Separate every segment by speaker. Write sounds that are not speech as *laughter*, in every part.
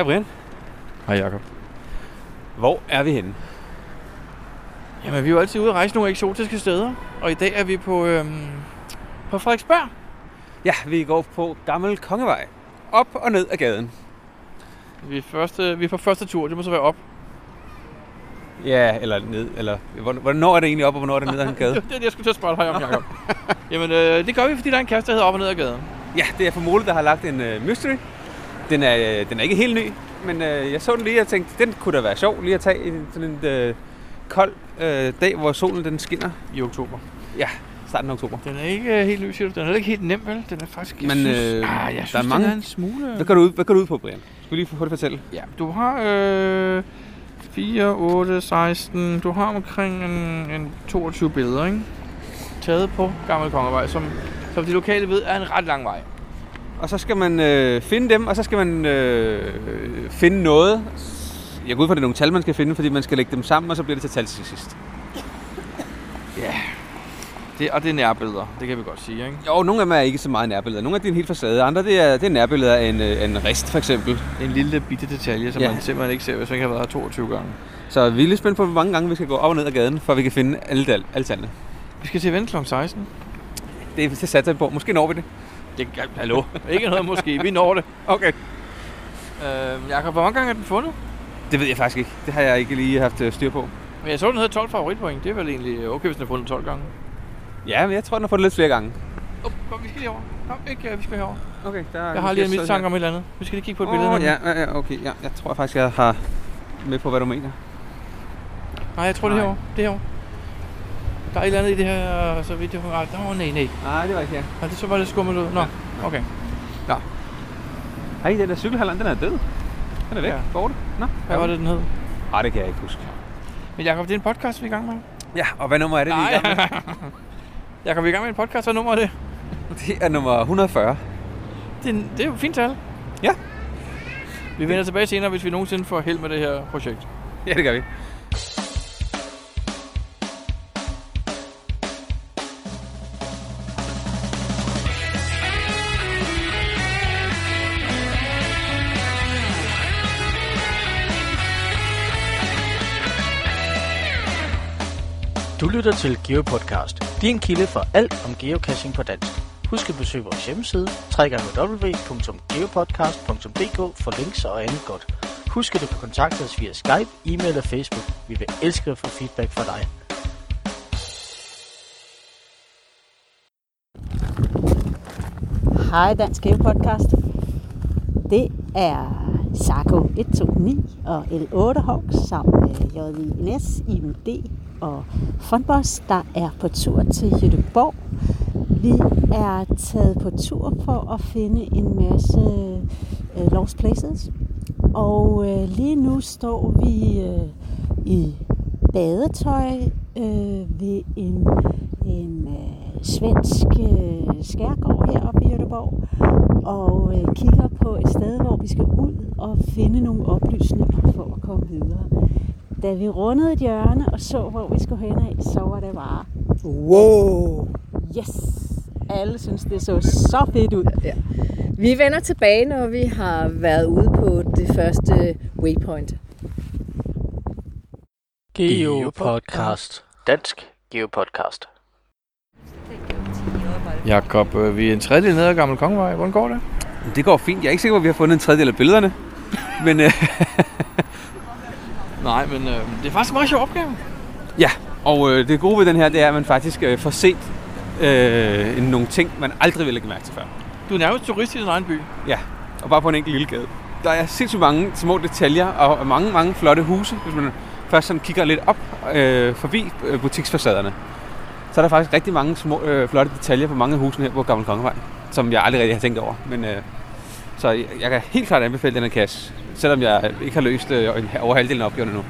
Speaker 1: Hej Brian.
Speaker 2: Hej Jacob.
Speaker 1: Hvor er vi henne?
Speaker 2: Jamen, vi er jo altid ude at rejse nogle eksotiske steder, og i dag er vi på, øhm, på Frederiksberg.
Speaker 1: Ja, vi går på Gammel Kongevej. Op og ned ad gaden.
Speaker 2: Vi er, første, vi er på første tur, det må så være op.
Speaker 1: Ja, eller ned, eller hvor- hvornår er det egentlig op, og hvornår er det ned ad en gade? *laughs*
Speaker 2: det er det, jeg skulle til at spørge dig om, Jacob. Jamen, øh, det gør vi, fordi der er en kasse, der hedder op og ned ad gaden.
Speaker 1: Ja, det er for Mole, der har lagt en uh, mystery. Den er, øh, den er ikke helt ny, men uh, jeg så den lige og tænkte, den kunne da være sjov lige at tage i sådan en uh, kold uh, dag, hvor solen den skinner.
Speaker 2: I oktober.
Speaker 1: Ja, starten af oktober.
Speaker 2: Den er ikke øh, helt ny, siger du. Den er heller ikke helt nem, vel? Den er faktisk...
Speaker 1: Men,
Speaker 2: synes,
Speaker 1: øh,
Speaker 2: ah, jeg
Speaker 1: der er
Speaker 2: synes,
Speaker 1: mange-
Speaker 2: den er en smule...
Speaker 1: Hvad går du ud, hvad går du ud på, Brian? Skal vi lige hurtigt fortælle?
Speaker 2: Ja, du har øh, 4, 8, 16... Du har omkring en, en 22 billeder, ikke? Taget på Gammel Kongevej, som, som de lokale ved er en ret lang vej.
Speaker 1: Og så skal man øh, finde dem, og så skal man øh, finde noget. Jeg går ud fra, det er nogle tal, man skal finde, fordi man skal lægge dem sammen, og så bliver det til tal til sidst.
Speaker 2: Ja. Det, og det er nærbilleder, det kan vi godt sige, ikke?
Speaker 1: Jo, nogle af dem er ikke så meget nærbilleder. Nogle af dem er en helt facade, andre det er, det er nærbilleder af en, øh, en rist, for eksempel.
Speaker 2: En lille bitte detalje, som
Speaker 1: Ja.
Speaker 2: man simpelthen ikke ser, hvis man ikke har været her 22 gange.
Speaker 1: Så vi er lidt spændt på, hvor mange gange vi skal gå op og ned ad gaden, for at vi kan finde alle, alle tallene.
Speaker 2: Vi skal til vente kl. 16.
Speaker 1: Det er det satser vi på. Måske når vi det.
Speaker 2: Det, hallo. ikke noget måske, vi når det.
Speaker 1: Okay.
Speaker 2: Øh, Jakob, hvor mange gange er den fundet?
Speaker 1: Det ved jeg faktisk ikke. Det har jeg ikke lige haft øh, styr på.
Speaker 2: Men jeg så, den havde 12 favoritpoint. Det er vel egentlig okay, hvis den er fundet 12 gange.
Speaker 1: Ja, men jeg tror, den har fået det lidt flere gange.
Speaker 2: Oh, kom, vi skal lige over. Kom, ikke, øh, vi skal herover.
Speaker 1: Okay, der
Speaker 2: Jeg har lige en mistanke om et eller andet. Vi skal lige kigge på et billede.
Speaker 1: oh,
Speaker 2: nemlig.
Speaker 1: ja, ja, ja, okay. Ja, jeg tror faktisk, jeg har med på, hvad du mener.
Speaker 2: Nej, jeg tror, det er
Speaker 1: Nej.
Speaker 2: herovre. Det er herovre. Der er et eller andet i det her, så vidt jeg får ret. Nå, nej, nej.
Speaker 1: Nej, det var ikke her.
Speaker 2: Nej, det så bare lidt skummelt ud. Nå, okay.
Speaker 1: Ej, den der cykelhandler, den er død. Den er væk.
Speaker 2: Ja.
Speaker 1: Ja. Borte. Nå,
Speaker 2: Hvad var det, den hed?
Speaker 1: Nej, det kan jeg ikke huske.
Speaker 2: Men Jakob, det er en podcast, vi er i gang med.
Speaker 1: Ja, og hvad nummer er det, vi er i gang med? *laughs*
Speaker 2: Jakob, vi er i gang med en podcast, og nummer er det?
Speaker 1: Det er nummer 140.
Speaker 2: Det er, det er jo et fint tal.
Speaker 1: Ja.
Speaker 2: Vi vender tilbage senere, hvis vi nogensinde får held med det her projekt.
Speaker 1: Ja, det gør vi.
Speaker 3: Lytter til GeoPodcast, din kilde for alt om geocaching på dansk. Husk at besøge vores hjemmeside, www.geopodcast.dk for links og andet godt. Husk at du kan kontakte os via Skype, e-mail og Facebook. Vi vil elske at få feedback fra dig.
Speaker 4: Hej Dansk Geo Podcast. Det er Sarko 129 og L8 Hawks sammen med JVNS, IMD og Frontboss, der er på tur til Jødeborg. Vi er taget på tur for at finde en masse øh, lost places. Og øh, lige nu står vi øh, i badetøj øh, ved en, en øh, svensk øh, skærgård heroppe i Jødeborg og øh, kigger på et sted, hvor vi skal ud og finde nogle oplysninger for at komme videre. Da vi rundede et hjørne og så, hvor vi skulle hen af, så var det bare, wow, yes! Alle synes, det så så fedt ud.
Speaker 5: Ja. Vi vender tilbage, når vi har været ude på det første waypoint.
Speaker 3: GeoPodcast. Dansk GeoPodcast.
Speaker 2: Jakob, øh, vi er en tredjedel ned ad Gammel Kongevej. Hvordan går det?
Speaker 1: Det går fint. Jeg er ikke sikker på, at vi har fundet en tredjedel af billederne. *laughs* Men øh,
Speaker 2: Nej, men øh, det er faktisk en meget sjov opgave.
Speaker 1: ja, og øh, det gode ved den her, det er, at man faktisk øh, får set øh, nogle ting, man aldrig ville lægge mærke til før.
Speaker 2: Du er nærmest turist i din egen by.
Speaker 1: Ja, og bare på en enkelt lille gade. Der er sindssygt mange små detaljer og mange, mange flotte huse, hvis man først sådan kigger lidt op øh, forbi øh, butiksfacaderne. Så er der faktisk rigtig mange små øh, flotte detaljer på mange af husene her på Gammel Kongevej, som jeg aldrig rigtig har tænkt over. Men, øh, så jeg, jeg kan helt klart anbefale den her kasse, selvom jeg ikke har løst øh, over halvdelen af opgaven endnu.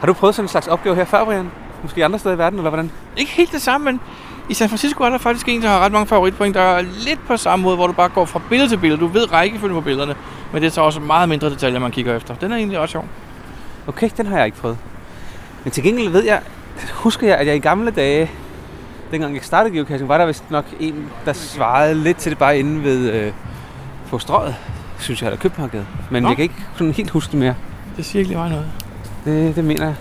Speaker 1: Har du prøvet sådan en slags opgave her før, Brian? Måske andre steder i verden, eller hvordan?
Speaker 2: Ikke helt det samme, men i San Francisco er der faktisk en, der har ret mange favoritpoint, der er lidt på samme måde, hvor du bare går fra billede til billede. Du ved rækkefølgen på billederne, men det er så også meget mindre detaljer, man kigger efter. Den er egentlig også sjov.
Speaker 1: Okay, den har jeg ikke prøvet. Men til gengæld ved jeg, husker jeg, at jeg i gamle dage, dengang jeg startede geocaching, var der vist nok en, der svarede lidt til det bare inde ved øh, på strøget. synes jeg, der købt markedet. Men
Speaker 2: Nå.
Speaker 1: jeg kan ikke sådan helt huske det mere.
Speaker 2: Det siger ikke lige mig noget.
Speaker 1: Det, det mener jeg.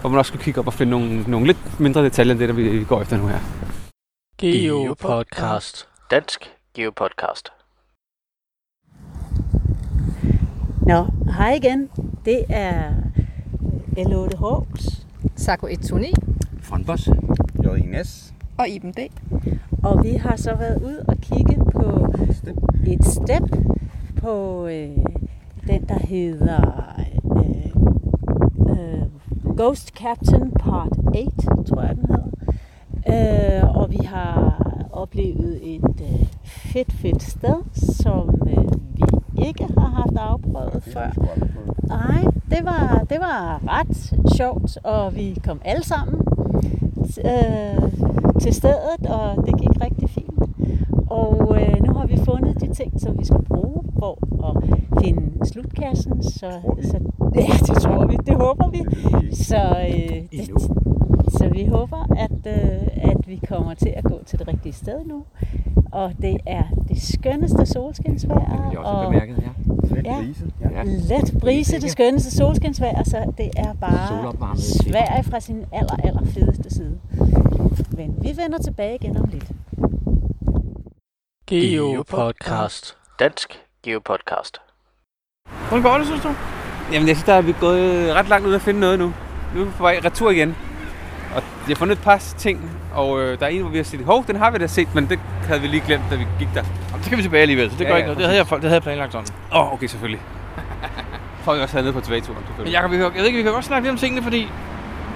Speaker 1: Hvor man også skal kigge op og finde nogle, nogle lidt mindre detaljer end det, der vi, vi går efter nu her.
Speaker 3: Geopodcast. Dansk Geopodcast.
Speaker 4: Nå, hej igen. Det er L8 Hawks,
Speaker 5: Sako 129
Speaker 1: Frontboss. Jo, Ines.
Speaker 5: og Iben D.
Speaker 4: og vi har så været ud og kigge på et step på øh, den, der hedder øh, øh, Ghost Captain Part 8, tror jeg den hedder. Øh, og vi har oplevet et øh, fedt, fedt sted, som øh, vi ikke har haft afprøvet før. Nej, det var, det var ret sjovt, og vi kom alle sammen øh, til stedet, og det gik rigtig fint. Og øh, nu har vi fundet de ting, som vi skal bruge for at finde slutkassen. Så, så, *laughs* ja, det tror vi. Det håber vi. Så, øh, det, så vi håber, at, øh, at vi kommer til at gå til det rigtige sted nu. Og det er det skønneste solskinsvejr. og
Speaker 1: ja.
Speaker 4: Ja.
Speaker 1: Ja.
Speaker 4: let brise, det skønneste solskinsvejr, så det er bare Sverige fra sin aller, aller fedeste side. Men vi vender tilbage igen om lidt.
Speaker 3: Geopodcast. Dansk Geopodcast.
Speaker 2: Hvordan går det, synes du?
Speaker 1: Jamen, jeg synes, der er vi gået ret langt ud at finde noget nu. Nu er vi på vej retur igen. Og jeg har fundet et par ting, og øh, der er en, hvor vi har set, hov, den har vi da set, men det havde vi lige glemt, da vi gik der.
Speaker 2: Jamen, så kan vi tilbage alligevel, så det
Speaker 1: Ja,
Speaker 2: gør
Speaker 1: ja,
Speaker 2: ikke noget. Det havde, jeg, det havde jeg planlagt sådan.
Speaker 1: Åh, oh, okay, selvfølgelig. *laughs* Får vi også have ned på tilbageturen,
Speaker 2: Men
Speaker 1: selvfølgelig.
Speaker 2: Jacob, vi kan, jeg ved ikke, vi kan godt snakke lidt om tingene, fordi...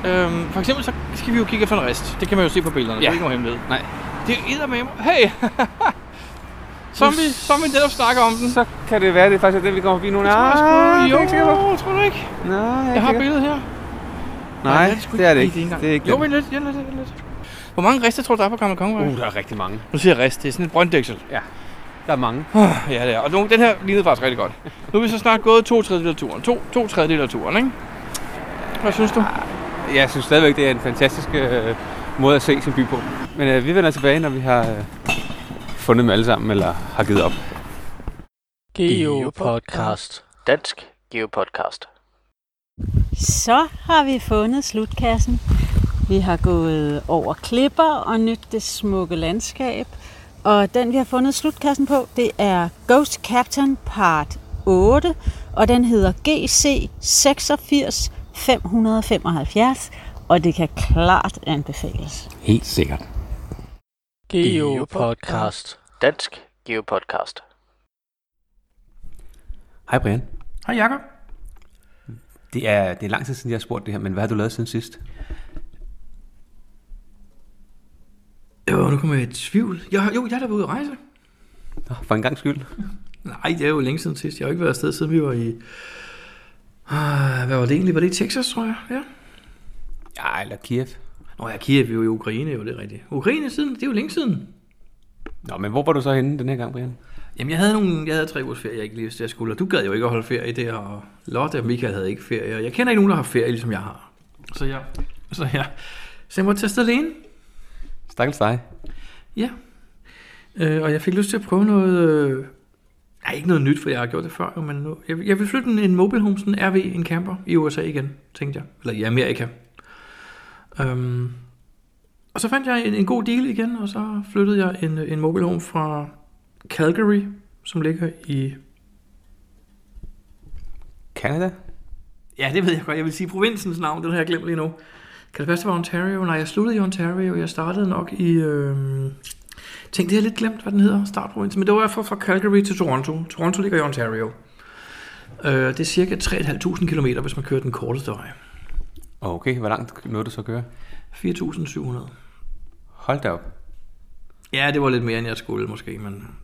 Speaker 2: Øhm, for eksempel så skal vi jo kigge efter en rest. Det kan man jo se på billederne. Det
Speaker 1: Ja.
Speaker 2: er ikke nogen hemmelighed.
Speaker 1: Nej.
Speaker 2: Det er med Hey! som, vi, som vi netop snakker om den.
Speaker 1: Så kan det være, det er faktisk det, vi kommer forbi nu. Nej, det er
Speaker 2: jo,
Speaker 1: sikker på.
Speaker 2: tror du ikke?
Speaker 1: Nej, jeg, er
Speaker 2: Jeg har billedet her.
Speaker 1: Nej,
Speaker 2: sgu
Speaker 1: det er det ikke. Det er ikke
Speaker 2: Jo, vent lidt, vent lidt, lidt. Hvor mange rester tror du, der er på Gamle Kongevej?
Speaker 1: Uh, der er rigtig mange.
Speaker 2: Nu siger jeg rest, det er sådan et brønddæksel.
Speaker 1: Der er mange.
Speaker 2: Uh, ja, det er. Og nu, den her lignede faktisk rigtig godt. Nu er vi så snart gået to tredjedel af turen. To, to tredjedel af turen, ikke? Hvad synes du?
Speaker 1: Jeg synes stadigvæk, det er en fantastisk øh, måde at se sin by på. Men øh, vi vender tilbage, når vi har øh, fundet dem alle sammen, eller har givet op.
Speaker 3: Geopodcast. Dansk Geopodcast.
Speaker 4: Så har vi fundet slutkassen. Vi har gået over klipper og nyt det smukke landskab. Og den, vi har fundet slutkassen på, det er Ghost Captain Part 8, og den hedder GC 86 575, og det kan klart anbefales.
Speaker 1: Helt sikkert.
Speaker 3: Geopodcast. Dansk Geopodcast.
Speaker 1: Hej Brian.
Speaker 2: Hej Jacob.
Speaker 1: Det er, det er lang tid siden, jeg har spurgt det her, men hvad har du lavet siden sidst?
Speaker 2: Jo, nu kommer jeg i tvivl. Jeg, har- jo, jeg er da ude at rejse.
Speaker 1: Nå, for en gang skyld.
Speaker 2: Nej, det er jo længe siden sidst. Jeg har jo ikke været afsted, siden vi var i... Ah, hvad var det egentlig? Var det i Texas, tror jeg? Ja.
Speaker 1: Ja, eller Kiev.
Speaker 2: Nå ja, Kiev er jo i Ukraine, jo, det er rigtigt. Ukraine siden, det er jo længe siden.
Speaker 1: Nå, men hvor var du så henne den her gang, Brian?
Speaker 2: Jamen, jeg havde, nogle, jeg havde tre ugers ferie, jeg ikke lige vidste, jeg skulle, og du gad jo ikke at holde ferie der, og Lotte og Michael havde ikke ferie, og jeg kender ikke nogen, der har ferie, ligesom jeg har. Så jeg, så jeg, så jeg måtte tage afsted alene.
Speaker 1: Stakkels dig.
Speaker 2: Ja. Øh, og jeg fik lyst til at prøve noget... Øh, nej, ikke noget nyt, for jeg har gjort det før, jo, men nu, jeg, jeg vil flytte en, en mobile home, sådan en RV, en camper, i USA igen, tænkte jeg. Eller i Amerika. Øhm, og så fandt jeg en, en god deal igen, og så flyttede jeg en, en mobile home fra Calgary, som ligger i...
Speaker 1: Canada?
Speaker 2: Ja, det ved jeg godt. Jeg vil sige provinsens navn, den har jeg glemt lige nu. Kan det passe, det var Ontario? Nej, jeg sluttede i Ontario. Jeg startede nok i... Øh... Tænk, det har lidt glemt, hvad den hedder, startprovinsen. Men det var fra, fra Calgary til Toronto. Toronto ligger i Ontario. Øh, det er cirka 3.500 km, hvis man kører den korteste vej.
Speaker 1: Okay, hvor langt nåede du så at køre?
Speaker 2: 4.700.
Speaker 1: Hold da op.
Speaker 2: Ja, det var lidt mere, end jeg skulle måske, men...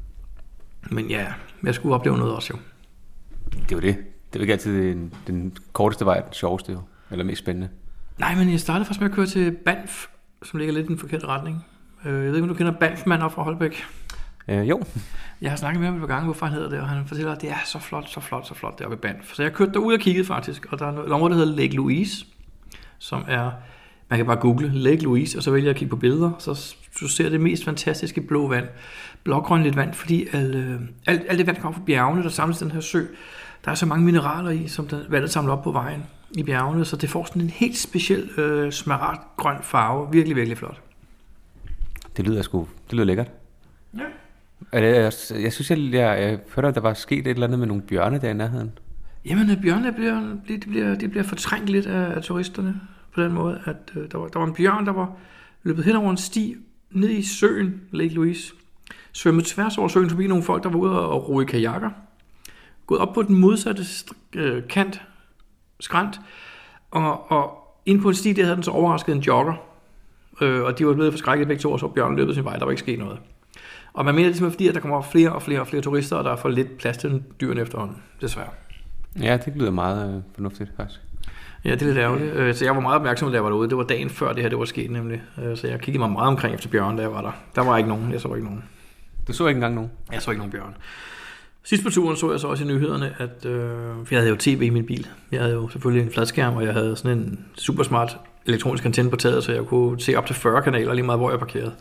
Speaker 2: Men ja, jeg skulle opleve noget også jo.
Speaker 1: Det var det. Det er ikke altid den, den korteste vej, den sjoveste jo. Eller mest spændende.
Speaker 2: Nej, men jeg startede faktisk med at køre til Banff, som ligger lidt i den forkerte retning. Øh, Jeg ved ikke, om du kender Banff-mand op fra Holbæk.
Speaker 1: Øh, jo.
Speaker 2: Jeg har snakket med ham et par gange, hvorfor han hedder det, og han fortæller, at det er så flot, så flot, så flot deroppe i Banff. Så jeg kørte derud og kiggede faktisk, og der er et område, der hedder Lake Louise, som er, man kan bare google Lake Louise, og så vælger jeg at kigge på billeder, så du ser det mest fantastiske blå vand. blågrønligt vand, fordi alt, øh, alt, alt det vand kommer fra bjergene, der samles den her sø. Der er så mange mineraler i, som der, vandet samler op på vejen i bjergene, så det får sådan en helt speciel øh, smaragdgrøn farve. Virkelig, virkelig flot.
Speaker 1: Det lyder sgu, det lyder lækkert.
Speaker 2: Ja.
Speaker 1: Det, jeg, jeg synes, jeg, jeg, jeg hørte, at der var sket et eller andet med nogle bjørne der i nærheden.
Speaker 2: Jamen, øh, bjørnene bliver, de, bliver, de bliver fortrængt lidt af, af turisterne på den måde, at øh, der, var, der var en bjørn, der var løbet hen over en sti ned i søen, Lake Louise, svømmet tværs over søen forbi nogle folk, der var ude og roe kajakker, gået op på den modsatte øh, kant, skrant, og, og ind på en sti, der havde den så overrasket en jogger, øh, og de var blevet forskrækket begge to, og så bjørnen løbet sin vej, der var ikke sket noget. Og man mener det er simpelthen fordi, at der kommer flere og flere og flere turister, og der er for lidt plads til dyrene efterhånden, desværre.
Speaker 1: Ja, det lyder meget øh, fornuftigt faktisk.
Speaker 2: Ja, det er lidt ærgerligt. Øh, Så jeg var meget opmærksom, da jeg var derude. Det var dagen før det her det var sket nemlig. Øh, Så jeg kiggede mig meget omkring efter bjørn, da jeg var der. Der var ikke nogen. Jeg så ikke nogen.
Speaker 1: Du så ikke engang nogen?
Speaker 2: Jeg så ikke nogen bjørn. Sidst på turen så jeg så også i nyhederne, at øh, jeg havde jo tv i min bil. Jeg havde jo selvfølgelig en fladskærm, og jeg havde sådan en super smart elektronisk antenne på taget, så jeg kunne se op til 40 kanaler lige meget, hvor jeg parkerede.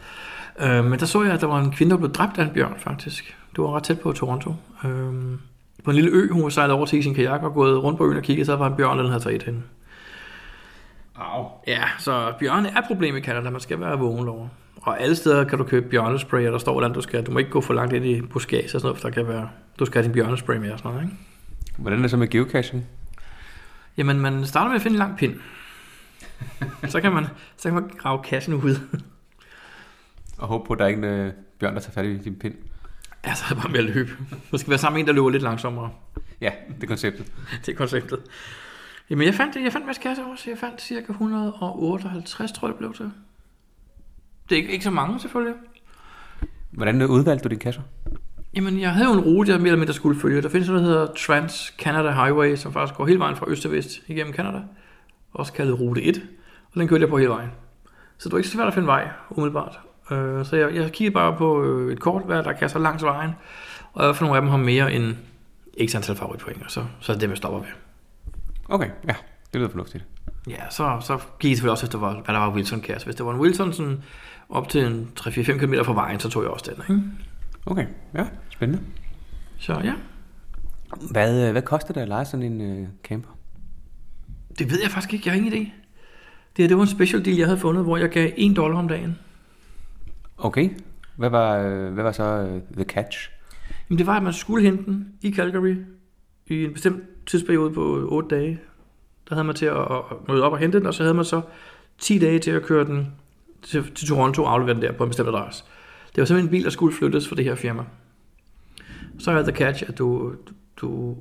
Speaker 2: Øh, men der så jeg, at der var en kvinde, der blev dræbt af en bjørn, faktisk. Det var ret tæt på Toronto. Øh, på en lille ø, hun var sejlet over til i sin kajak og gået rundt på øen og kigget, så var en bjørn, den havde taget hende.
Speaker 1: Au.
Speaker 2: Ja, så bjørne er et problem i Canada. Man skal være vågen over. Og alle steder kan du købe bjørnespray, og der står, hvordan du skal. Du må ikke gå for langt ind i buskage og sådan noget, for der kan være... Du skal have din bjørnespray med og sådan noget, ikke?
Speaker 1: Hvordan er det så med geocaching?
Speaker 2: Jamen, man starter med at finde en lang pind. *laughs* så kan man, så kan man grave kassen ud.
Speaker 1: Og håbe på, at der er ikke en øh, bjørn, der tager fat i din pind.
Speaker 2: ja, så er det bare med at løbe. Du skal være sammen med en, der løber lidt langsommere.
Speaker 1: Ja, det er konceptet.
Speaker 2: Det er konceptet. Jamen, jeg fandt, jeg fandt en masse kasser også. Jeg fandt cirka 158, tror jeg, det blev til. Det er ikke, ikke så mange, selvfølgelig.
Speaker 1: Hvordan øh, udvalgte du dine kasser?
Speaker 2: Jamen, jeg havde jo en rute, jeg mere eller mindre skulle følge. Der findes noget, der hedder Trans-Canada Highway, som faktisk går hele vejen fra øst til vest igennem Canada. Også kaldet rute 1. Og den kørte jeg på hele vejen. Så det var ikke så svært at finde vej, umiddelbart. Øh, Så jeg, jeg kiggede bare på øh, et kort, hvad der er kasser langs vejen. Og for nogle af dem har mere end x antal favoritpoint, og så, så er det dem, jeg stopper ved.
Speaker 1: Okay, ja, det lyder fornuftigt.
Speaker 2: Ja, så, så gik jeg selvfølgelig også efter, hvad hvad der var wilson kasse Hvis det var en Wilson sådan op til en 3-4-5 km fra vejen, så tog jeg også den. Ikke?
Speaker 1: Okay, ja, spændende.
Speaker 2: Så ja,
Speaker 1: Hvad, øh, hvad koster det at lege sådan en øh, camper?
Speaker 2: Det ved jeg faktisk ikke. Jeg har ingen idé. Det her, det var en special deal, jeg havde fundet, hvor jeg gav 1 dollar om dagen.
Speaker 1: Okay, hvad var, øh, hvad var så øh, the catch?
Speaker 2: Jamen, det var, at man skulle hente den i Calgary i en bestemt tidsperiode på 8 dage. Der havde man til at, at møde op og hente den, og så havde man så 10 dage til at køre den til, til Toronto og aflevere den der på en bestemt adresse. Det var simpelthen en bil, der skulle flyttes for det her firma. Så er the catch, at du, du,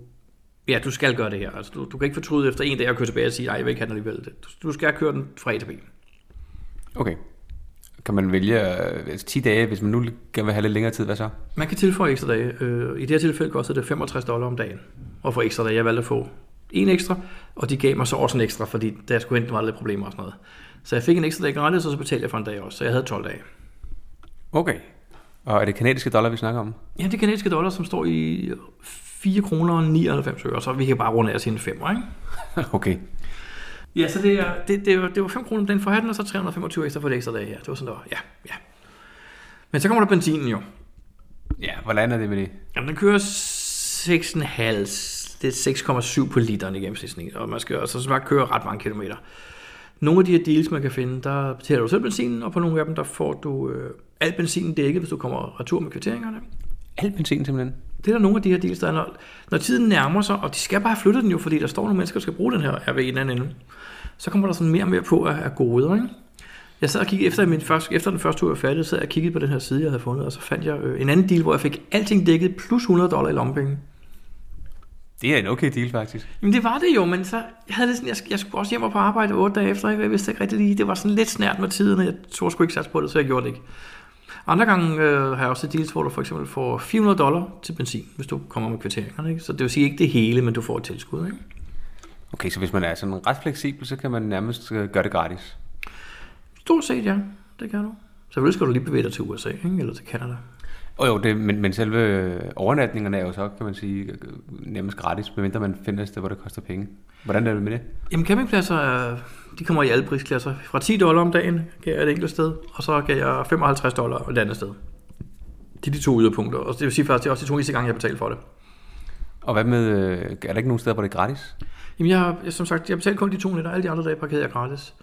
Speaker 2: ja, du skal gøre det her. Altså, du, du kan ikke fortryde efter en dag at køre tilbage og sige, nej, jeg vil ikke have den alligevel. Du, du skal køre den fra A til B.
Speaker 1: Okay. Kan man vælge øh, altså 10 dage, hvis man nu gerne vil have lidt længere tid, hvad så?
Speaker 2: Man kan tilføje ekstra dage. Øh, I det her tilfælde kostede det 65 dollar om dagen. Og for ekstra dage, jeg valgte at få en ekstra, og de gav mig så også en ekstra, fordi der skulle hente mig lidt problemer og sådan noget. Så jeg fik en ekstra dag gratis, og så betalte jeg for en dag også, så jeg havde 12 dage.
Speaker 1: Okay. Og er det kanadiske dollar, vi snakker om?
Speaker 2: Ja, det er kanadiske dollar, som står i 4 kroner og 99 øre, så vi kan bare runde af til en 5, ikke? *laughs*
Speaker 1: okay.
Speaker 2: Ja, så det, er, det, det, var, det var 5 kroner om dagen for hatten, og så 325 ekstra for det ekstra dag her. Det var sådan, der var. Ja, ja. Men så kommer der benzinen jo.
Speaker 1: Ja, hvordan er det med det?
Speaker 2: Jamen, den kører 6,5, det er 6,7 på literen i gennemsnitsning, og man skal altså så bare køre ret mange kilometer. Nogle af de her deals, man kan finde, der betaler du selv benzinen, og på nogle af dem, der får du øh, al benzinen dækket, hvis du kommer retur med kvitteringerne.
Speaker 1: Al benzin simpelthen.
Speaker 2: Det er der nogle af de her deals, der er, når, når tiden nærmer sig, og de skal bare flytte den jo, fordi der står nogle mennesker, der skal bruge den her RV i den anden ende, så kommer der sådan mere og mere på af, af goder, ikke? Jeg sad og kiggede efter, min første, efter den første tur, jeg færdig, så sad jeg og kiggede på den her side, jeg havde fundet, og så fandt jeg øh, en anden deal, hvor jeg fik alting dækket plus 100 dollar i lommepenge.
Speaker 1: Det er en okay deal, faktisk.
Speaker 2: Jamen det var det jo, men så jeg havde det sådan, jeg, jeg skulle også hjem og på arbejde otte dage efter, ikke? jeg vidste ikke rigtig lige, det var sådan lidt snært med tiden, og jeg tror sgu ikke satse på det, så jeg gjorde det ikke. Andre gange øh, har jeg også deals, hvor du for eksempel får 400 dollar til benzin, hvis du kommer med kvitteringerne. Ikke? Så det vil sige ikke det hele, men du får et tilskud. Ikke?
Speaker 1: Okay, så hvis man er sådan ret fleksibel, så kan man nærmest øh, gøre det gratis.
Speaker 2: Stort set ja, det kan du. Selvfølgelig skal du lige bevæge dig til USA, ikke? eller til Canada.
Speaker 1: Og jo, det, men, men selve overnatningerne er jo så, kan man sige, øh, nærmest gratis, medmindre man finder et sted, hvor det koster penge. Hvordan er det med det?
Speaker 2: Jamen campingpladser, øh, de kommer i alle prisklasser. Fra 10 dollar om dagen gav jeg et enkelt sted, og så gav jeg 55 dollar et andet sted. Det er de to yderpunkter, og det vil sige faktisk, det er også de to eneste gange, jeg har betalt for det.
Speaker 1: Og hvad med, øh, er der ikke nogen steder, hvor det er gratis?
Speaker 2: Jamen, jeg har, som sagt, jeg betalte kun de to nætter, alle de andre dage parkerede jeg gratis.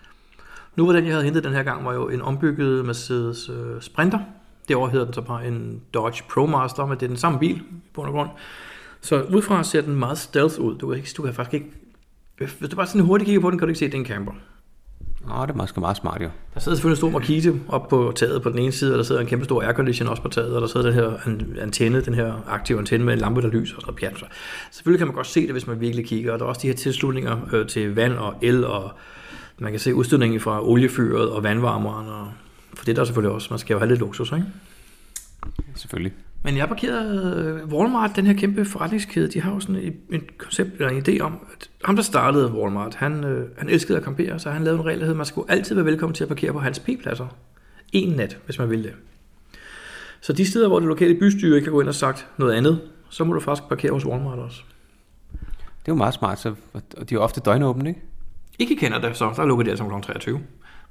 Speaker 2: Nu var den, jeg havde hentet den her gang, var jo en ombygget Mercedes øh, Sprinter. Derovre hedder den så bare en Dodge ProMaster, men det er den samme bil, og grund. Så udefra ser den meget stealth ud. Du kan, ikke, du kan faktisk ikke... Hvis du bare sådan hurtigt kigger på den, kan du ikke se, at det er en camper.
Speaker 1: Åh, det er måske meget smart jo.
Speaker 2: Der sidder selvfølgelig en stor markise op på taget på den ene side, og der sidder en kæmpe stor aircondition også på taget, og der sidder den her an- antenne, den her aktive antenne med en lampe, der lyser og sådan noget pjat. Så selvfølgelig kan man godt se det, hvis man virkelig kigger, og der er også de her tilslutninger øh, til vand og el, og man kan se udstødningen fra oliefyret og vandvarmeren, og for det er der selvfølgelig også. Man skal jo have lidt luksus, ikke?
Speaker 1: Selvfølgelig.
Speaker 2: Men jeg parkerede øh, Walmart, den her kæmpe forretningskæde, de har jo sådan et, et koncept eller en idé om, at ham der startede Walmart, han, øh, han elskede at campere, så han lavede en regel, der hed, at man skulle altid være velkommen til at parkere på hans P-pladser. En nat, hvis man vil det. Så de steder, hvor det lokale bystyre ikke kan gå ind og sagt noget andet, så må du faktisk parkere hos Walmart også.
Speaker 1: Det er jo meget smart, så, og de er jo ofte døgnåbne, ikke?
Speaker 2: Ikke i Canada, så der lukker de altså kl. 23.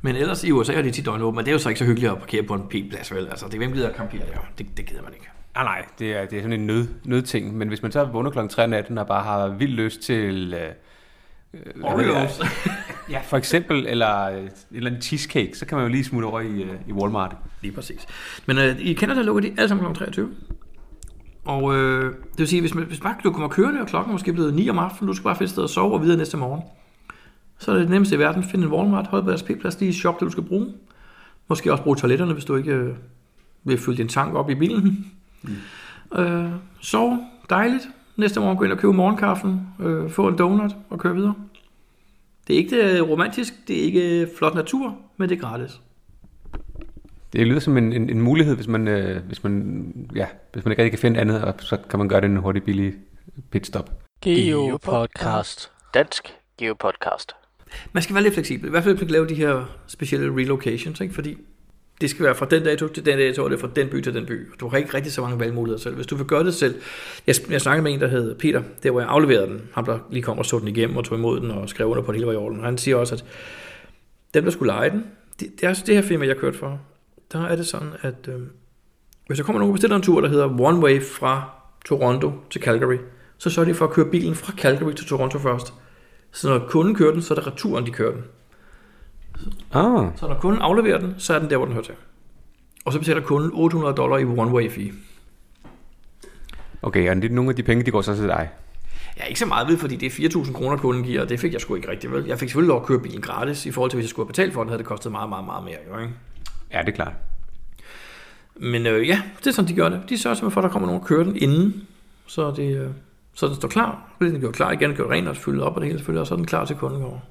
Speaker 2: Men ellers i USA er de tit døgnåbne, men det er jo så ikke så hyggeligt at parkere på en P-plads, vel? Altså, det er hvem gider at campere der? Det, det gider man ikke.
Speaker 1: Ah, nej, det er, det er sådan en nød, nødting. Men hvis man så vågner klokken 3 om natten og bare har vild lyst til... Øh, øh?
Speaker 2: Oreos. *laughs*
Speaker 1: Ja, for eksempel, eller øh, et eller andet cheesecake, så kan man jo lige smutte over i, øh, i Walmart.
Speaker 2: Lige præcis. Men øh, i Canada lukker de alle sammen kl. 23. Og øh, det vil sige, hvis, man, hvis bare du kommer kørende, og klokken er måske blevet 9 om aftenen, du skal bare finde et sted at sove og videre næste morgen. Så er det det nemmeste i verden. Find en Walmart, hold på deres p-plads, lige shop det, du skal bruge. Måske også bruge toiletterne, hvis du ikke øh, vil fylde din tank op i bilen. Mm. Øh, sov dejligt. Næste morgen gå ind og købe morgenkaffen, øh, få en donut og køre videre. Det er ikke det romantisk, det er ikke flot natur, men det er gratis.
Speaker 1: Det lyder som en, en, en mulighed, hvis man, øh, hvis, man, ja, hvis man ikke rigtig kan finde andet, og så kan man gøre det en hurtig, billig pitstop.
Speaker 3: Geopodcast. Dansk Geopodcast.
Speaker 2: Man skal være lidt fleksibel. I hvert fald, hvis man kan lave de her specielle relocations, ikke? fordi det skal være fra den dato til den dato, og det er fra den by til den by. Du har ikke rigtig så mange valgmuligheder selv. Hvis du vil gøre det selv. Jeg, jeg snakkede med en, der hed Peter, der hvor jeg afleverede den. Han der lige kom og så den igennem og tog imod den og skrev under på, det hele var i orden. Han siger også, at dem, der skulle lege den, det, det er altså det her firma, jeg kørte for. Der er det sådan, at øh, hvis der kommer nogen og bestiller en tur, der hedder One Way fra Toronto til Calgary, så sørger de for at køre bilen fra Calgary til Toronto først. Så når kunden kører den, så er det returen, de kører den.
Speaker 1: Ah,
Speaker 2: Så når kunden afleverer den, så er den der, hvor den hører til. Og så betaler kunden 800 dollar i one-way fee.
Speaker 1: okay, og det er nogle af de penge, de går så til dig.
Speaker 2: Ja, ikke så meget ved, fordi det er 4.000 kroner, kunden giver, og det fik jeg sgu ikke rigtig vel. Jeg fik selvfølgelig lov at køre bilen gratis, i forhold til, hvis jeg skulle have betalt for den, havde det kostet meget, meget, meget mere. Jo, ikke?
Speaker 1: Ja, det er klart.
Speaker 2: Men øh, ja, det er sådan, de gør det. De sørger simpelthen for, at der kommer nogen og kører den inden, så, det, øh, så den står klar. Så den gjort klar igen, gjort rent og fyldet op og det hele selvfølgelig, og så er den klar til kunden går.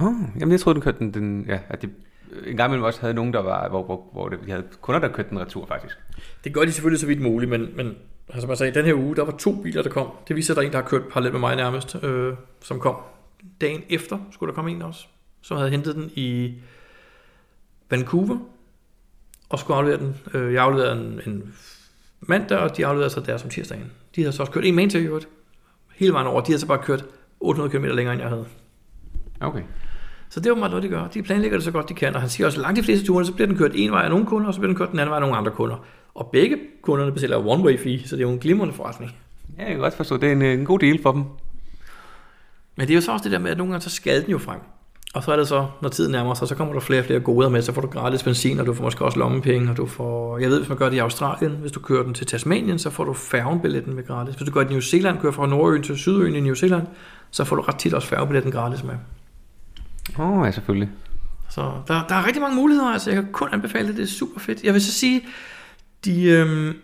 Speaker 1: Oh, jamen, jeg troede, den kørte den, den ja, at de en gang imellem også havde nogen, der var, hvor, hvor, hvor det, de havde kunder, der kørte den retur, faktisk.
Speaker 2: Det gør de selvfølgelig så vidt muligt, men, men altså, som jeg sagde, den her uge, der var to biler, der kom. Det viser, at der er en, der har kørt parallelt med mig nærmest, øh, som kom dagen efter, skulle der komme en også, som havde hentet den i Vancouver, og skulle aflevere den. Øh, jeg afleverede en, en mandag, og de afleverede så der som tirsdagen. De havde så også kørt en main til hele vejen over. De havde så bare kørt 800 km længere, end jeg havde.
Speaker 1: Okay.
Speaker 2: Så det er jo meget noget, de gør. De planlægger det så godt, de kan. Og han siger også, at langt de fleste ture, så bliver den kørt en vej af nogle kunder, og så bliver den kørt den anden vej af nogle andre kunder. Og begge kunderne betaler one-way fee, så det er jo en glimrende forretning.
Speaker 1: Ja, jeg kan godt forstå, det er en, en god deal for dem.
Speaker 2: Men det er jo så også det der med, at nogle gange så skal den jo frem. Og så er det så, når tiden nærmer sig, så kommer der flere og flere goder med, så får du gratis benzin, og du får måske også lommepenge, og du får, jeg ved, hvis man gør det i Australien, hvis du kører den til Tasmanien, så får du færgebilletten med gratis. Hvis du gør det i New Zealand, kører fra Nordøen til Sydøen i New Zealand, så får du ret tit også færgebilletten gratis med.
Speaker 1: Åh, oh, ja, selvfølgelig.
Speaker 2: Så der, der er rigtig mange muligheder, altså jeg kan kun anbefale det, det er super fedt. Jeg vil så sige, de, øhm,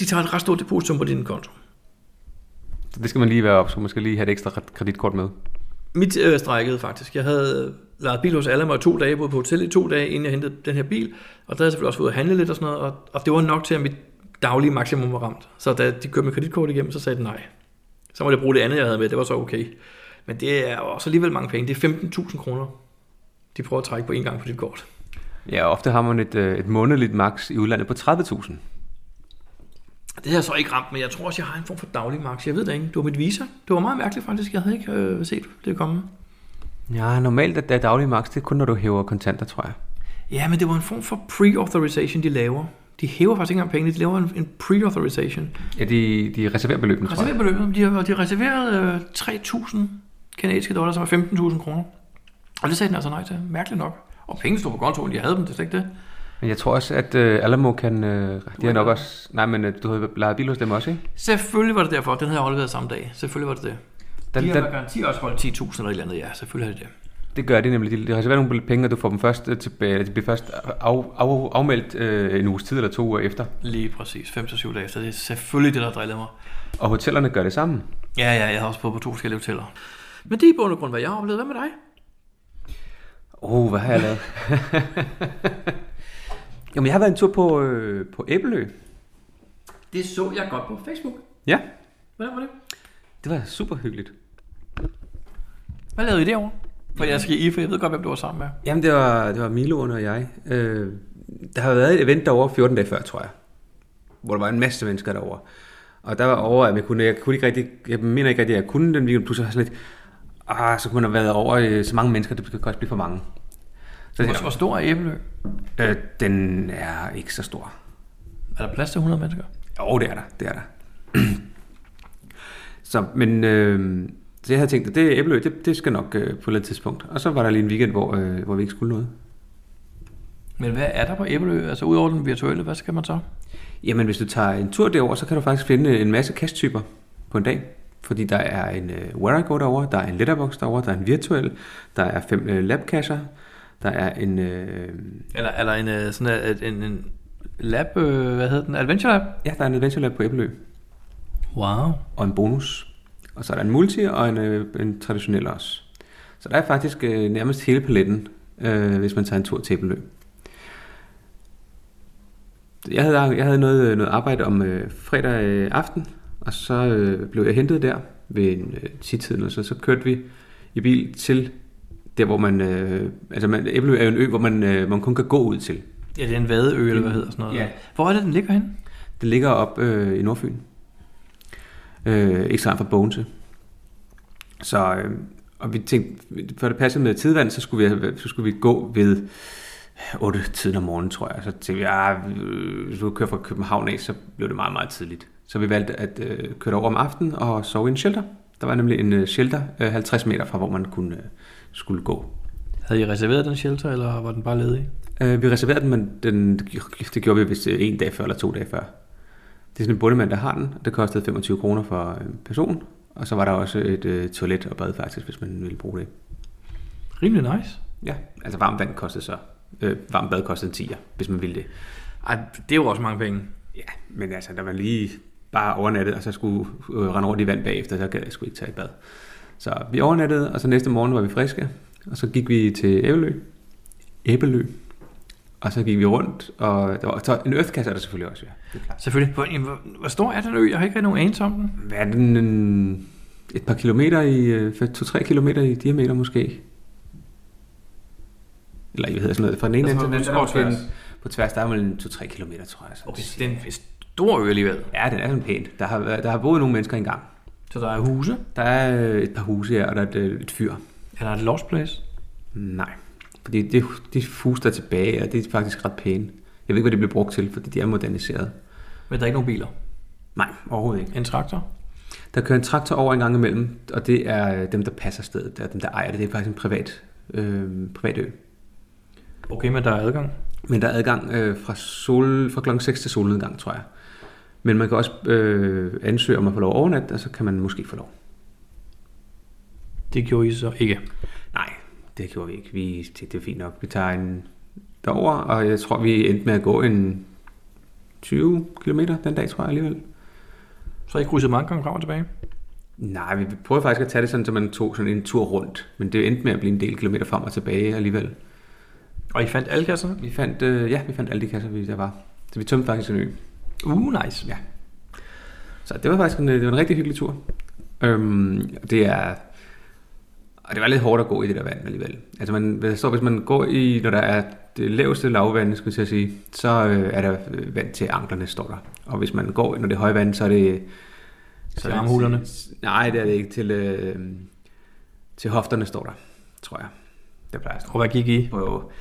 Speaker 2: de tager et ret stort depositum på din konto.
Speaker 1: Så det skal man lige være op, så man skal lige have et ekstra kreditkort med.
Speaker 2: Mit øh, strækkede faktisk. Jeg havde lejet bil hos Alamo i to dage, boet på hotel i to dage, inden jeg hentede den her bil. Og der havde jeg selvfølgelig også fået at handle lidt og sådan noget, og, og det var nok til, at mit daglige maksimum var ramt. Så da de kørte med kreditkort igennem, så sagde de nej. Så måtte jeg bruge det andet, jeg havde med, det var så okay. Men det er også alligevel mange penge. Det er 15.000 kroner, de prøver at trække på en gang på dit kort.
Speaker 1: Ja, ofte har man et, øh, et månedligt max i udlandet på 30.000.
Speaker 2: Det har jeg så ikke ramt, men jeg tror også, jeg har en form for daglig max. Jeg ved det ikke. Det var mit visa. Det var meget mærkeligt faktisk. Jeg havde ikke øh, set det komme.
Speaker 1: Ja, normalt er daglig max, det er kun, når du hæver kontanter, tror jeg.
Speaker 2: Ja, men det var en form for pre-authorization, de laver. De hæver faktisk ikke engang pengene, de laver en, en pre-authorization.
Speaker 1: Ja, de, de reserverer beløbene, tror jeg.
Speaker 2: Reserver beløbet, de har, de har reserveret øh, 3.000 kanadiske dollars, som er 15.000 kroner. Og det sagde den altså nej til, mærkeligt nok. Og pengene stod på kontoen, de havde dem, det er slet ikke det.
Speaker 1: Men jeg tror også, at øh, Alamo kan... Øh, de har nok også... Nej, men øh, du har lejet bil hos dem også, ikke?
Speaker 2: Selvfølgelig var det derfor, den havde jeg afleveret samme dag. Selvfølgelig var det det.
Speaker 1: Den,
Speaker 2: De har
Speaker 1: den,
Speaker 2: garanti også holdt 10.000 eller et eller andet, ja, selvfølgelig er det det.
Speaker 1: det gør de nemlig. De, de reserverer nogle penge, og du får dem først øh, tilbage. De bliver først af, af, afmeldt øh, en uges tid eller to uger efter.
Speaker 2: Lige præcis, 5-7 dage efter. Det er selvfølgelig det, der drillede mig.
Speaker 1: Og hotellerne gør det samme.
Speaker 2: Ja, ja, jeg har også boet på to forskellige hoteller. Men det er i bund og grund, hvad jeg har oplevet. Hvad med dig?
Speaker 1: Åh, oh, hvad har jeg lavet? *laughs* Jamen, jeg har været en tur på, øh, på Æbelø.
Speaker 2: Det så jeg godt på Facebook.
Speaker 1: Ja,
Speaker 2: Hvordan var det?
Speaker 1: det var super hyggeligt.
Speaker 2: Hvad lavede I derovre? For jeg skal i, for jeg ved godt, hvem du var sammen med.
Speaker 1: Jamen, det var, det var Milo og jeg. Øh, der har været et event derovre 14 dage før, tror jeg. Hvor der var en masse mennesker derovre. Og der var over, at jeg kunne, jeg kunne ikke rigtig, jeg mener ikke rigtig, at jeg kunne den weekend, pludselig var sådan lidt, ah, så kunne man have været over øh, så mange mennesker, det kan godt blive for mange. Så
Speaker 2: Hvor, hvor stor er Æbelø?
Speaker 1: øh, den er ikke så stor.
Speaker 2: Er der plads til 100 mennesker?
Speaker 1: Jo, det er der, det er der. *clears throat* så, men øh, så jeg havde tænkt, at det Æbelø, det, det skal nok øh, på et tidspunkt. Og så var der lige en weekend, hvor, øh, hvor vi ikke skulle noget.
Speaker 2: Men hvad er der på Æbelø? Altså udover den virtuelle, hvad skal man så?
Speaker 1: Jamen, hvis du tager en tur derover, så kan du faktisk finde en masse kasttyper på en dag. Fordi der er en uh, Where derovre, der er en letterbox derovre, der er en virtuel, der er fem uh, labkasser, der er en... Uh,
Speaker 2: Eller, eller en, øh, sådan en, en, en lab, øh, hvad hedder den? Adventure Lab?
Speaker 1: ja, der er en adventure lab på Æbelø,
Speaker 2: Wow.
Speaker 1: og en bonus. Og så er der en multi og en, uh, en traditionel også. Så der er faktisk uh, nærmest hele paletten, uh, hvis man tager en tur til Æbelø. Jeg havde, jeg havde noget, noget arbejde om øh, fredag øh, aften, og så øh, blev jeg hentet der ved en øh, 10-tiden, og så, så kørte vi i bil til der, hvor man... Øh, altså, man, Æbelø er jo en ø, hvor man, øh, man kun kan gå ud til.
Speaker 2: Ja, det er en vadeø, eller hvad hedder sådan noget.
Speaker 1: Ja.
Speaker 2: Hvor er det, den ligger henne?
Speaker 1: Det ligger op øh, i Nordfyn. Øh, ikke så langt fra Bogense. Så, øh, og vi tænkte, for det passede med tidvand, så skulle vi, så skulle vi gå ved 8 tiden om morgenen, tror jeg. Så tænkte vi, ja, øh, hvis vi kører fra København af, så blev det meget, meget tidligt. Så vi valgte at øh, køre over om aftenen og sove i en shelter. Der var nemlig en øh, shelter øh, 50 meter fra, hvor man kunne, øh, skulle gå.
Speaker 2: Havde I reserveret den shelter, eller var den bare ledig?
Speaker 1: Øh, vi reserverede den, men den, det gjorde vi vist øh, en dag før eller to dage før. Det er sådan en bundemand, der har den. Det kostede 25 kroner for en person. Og så var der også et øh, toilet og bad faktisk, hvis man ville bruge det.
Speaker 2: Rimelig nice.
Speaker 1: Ja, altså varmt vand kostede så. Øh, varmt bad kostede en 10'er, hvis man ville det.
Speaker 2: Ej, det er jo også mange penge.
Speaker 1: Ja, men altså, der var lige bare overnattet, og så skulle øh, rende rundt i vand bagefter, så gad jeg sgu ikke tage et bad. Så vi overnattede, og så næste morgen var vi friske, og så gik vi til Æbelø. Æbelø. Og så gik vi rundt, og der var så en øftkasse er der selvfølgelig også, ja.
Speaker 2: Selvfølgelig. Hvor, hvor, hvor stor er den ø? Jeg har ikke nogen anelse om den.
Speaker 1: Hvad er den? En, et par kilometer i, øh, 2-3 kilometer i diameter måske? Eller hvad hedder sådan noget, fra den ene
Speaker 2: Altså,
Speaker 1: ende til den anden. På tværs, der er vel 2-3 kilometer, tror jeg. Så
Speaker 2: Okay, det er en stor ø alligevel.
Speaker 1: Ja, den er sådan pænt. Der har, der har boet nogle mennesker engang.
Speaker 2: Så der er huse.
Speaker 1: Der er øh, et par huse her, og der er et, øh, et fyr.
Speaker 2: Er der et lost place?
Speaker 1: Nej, fordi det, de huse, der er tilbage, og det er faktisk ret pæne. Jeg ved ikke, hvad det bliver brugt til, fordi de er moderniseret.
Speaker 2: Men der er ikke nogen biler.
Speaker 1: Nej, overhovedet ikke.
Speaker 2: En traktor?
Speaker 1: Der kører en traktor over en gang imellem, og det er dem, der passer stedet. Det er dem, der ejer det. Det er faktisk en privat, øh, privat ø.
Speaker 2: Okay, men der er adgang.
Speaker 1: Men der er adgang øh, fra, sol, fra klokken 6 til solnedgang, tror jeg. Men man kan også øh, ansøge om at få lov at overnatte, og så kan man måske få lov.
Speaker 2: Det gjorde I så ikke.
Speaker 1: Nej, det gjorde vi ikke. Vi tænkte, det er fint nok. Vi tager en derover, og jeg tror, vi endte med at gå en 20 km den dag, tror jeg alligevel.
Speaker 2: Så I krydset mange gange frem og tilbage?
Speaker 1: Nej, vi prøvede faktisk at tage det sådan, så man tog sådan en tur rundt. Men det endte med at blive en del kilometer frem og tilbage alligevel.
Speaker 2: Og I fandt alle kasserne?
Speaker 1: Vi fandt, øh, ja, vi fandt alle de kasser, vi der var. Så vi tømte faktisk en ø.
Speaker 2: Uh, nice.
Speaker 1: Ja. Så det var faktisk en, det var en rigtig hyggelig tur. Øhm, det er... Og det var lidt hårdt at gå i det der vand alligevel. Altså man, står, hvis man går i, når der er det laveste lavvand, skulle jeg sige, så øh, er der øh, vand til anklerne, står der. Og hvis man går, når det er højvand, så er det...
Speaker 2: Til armhulerne?
Speaker 1: Nej, det er det ikke. Til, øh, til hofterne står der, tror jeg. Det plejer at stå
Speaker 2: Og hvad gik I?
Speaker 1: på,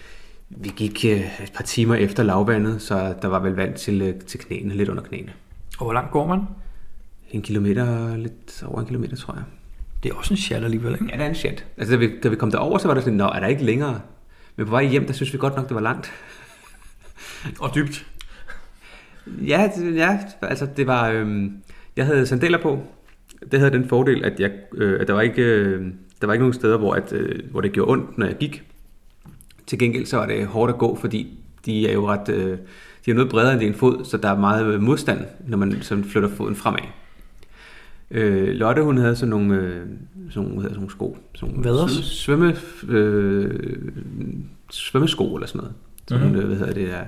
Speaker 1: Vi gik øh, et par timer efter lavvandet, så der var vel vand til, øh, til knæene, lidt under knæene.
Speaker 2: Og hvor langt går man?
Speaker 1: En kilometer, lidt over en kilometer, tror jeg.
Speaker 2: Det er også en chat alligevel, ikke?
Speaker 1: Ja, det er en shit. Altså, da vi, da vi kom derover, så var det sådan, nå, er der ikke længere? Men på vej hjem, der synes vi godt nok, det var langt. *laughs*
Speaker 2: Og dybt.
Speaker 1: Ja, det, ja altså det var... Øhm, jeg havde sandaler på. Det havde den fordel, at, jeg, øh, at der, var ikke, øh, der var ikke nogen steder, hvor, at, øh, hvor det gjorde ondt, når jeg gik. Til gengæld så var det hårdt at gå, fordi de er jo ret... Øh, de er noget bredere end din fod, så der er meget modstand, når man sådan flytter foden fremad. Øh, Lotte, hun havde sådan nogle, øh, sådan hvad hedder, sådan nogle sko. Sådan nogle? Svømme, øh, svømmesko eller sådan noget. Sådan, mm-hmm. hvad hedder det, er,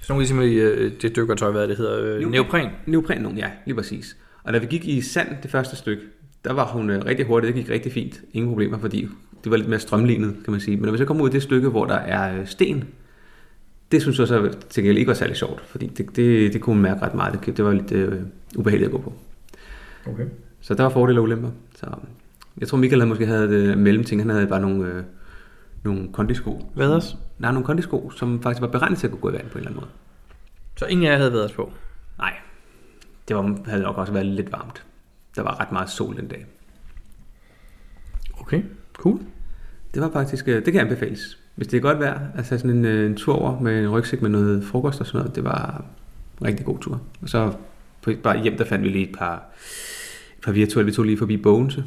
Speaker 2: Sådan nogle ligesom i øh, det dykkertøj, hvad det hedder, øh, neopren.
Speaker 1: Neopren nogen, ja, lige præcis. Og da vi gik i sand det første stykke, der var hun øh, rigtig hurtigt, det gik rigtig fint, ingen problemer, fordi det var lidt mere strømlignet, kan man sige. Men når vi så kommer ud i det stykke, hvor der er øh, sten, det synes jeg så til gengæld ikke var særlig sjovt, fordi det, det, det kunne man mærke ret meget. Det, det var lidt øh, ubehageligt at gå på.
Speaker 2: Okay.
Speaker 1: Så der var fordele og ulemper. Så jeg tror, Michael havde måske havde det mellemting. Han havde bare nogle, øh, nogle kondisko.
Speaker 2: Vaders?
Speaker 1: Nej, nogle kondisko, som faktisk var beregnet til at kunne gå i vand på en eller anden måde.
Speaker 2: Så ingen af jer havde været på.
Speaker 1: Nej, det var, havde nok også været lidt varmt. Der var ret meget sol den dag.
Speaker 2: Okay, cool.
Speaker 1: Det var faktisk, øh, det kan anbefales. Hvis det er godt vejr, altså sådan en, øh, en tur over med en rygsæk med noget frokost og sådan noget, det var en rigtig god tur. Og så på, bare hjem, der fandt vi lige et par, et par virtuelle. Vi tog lige forbi Bogense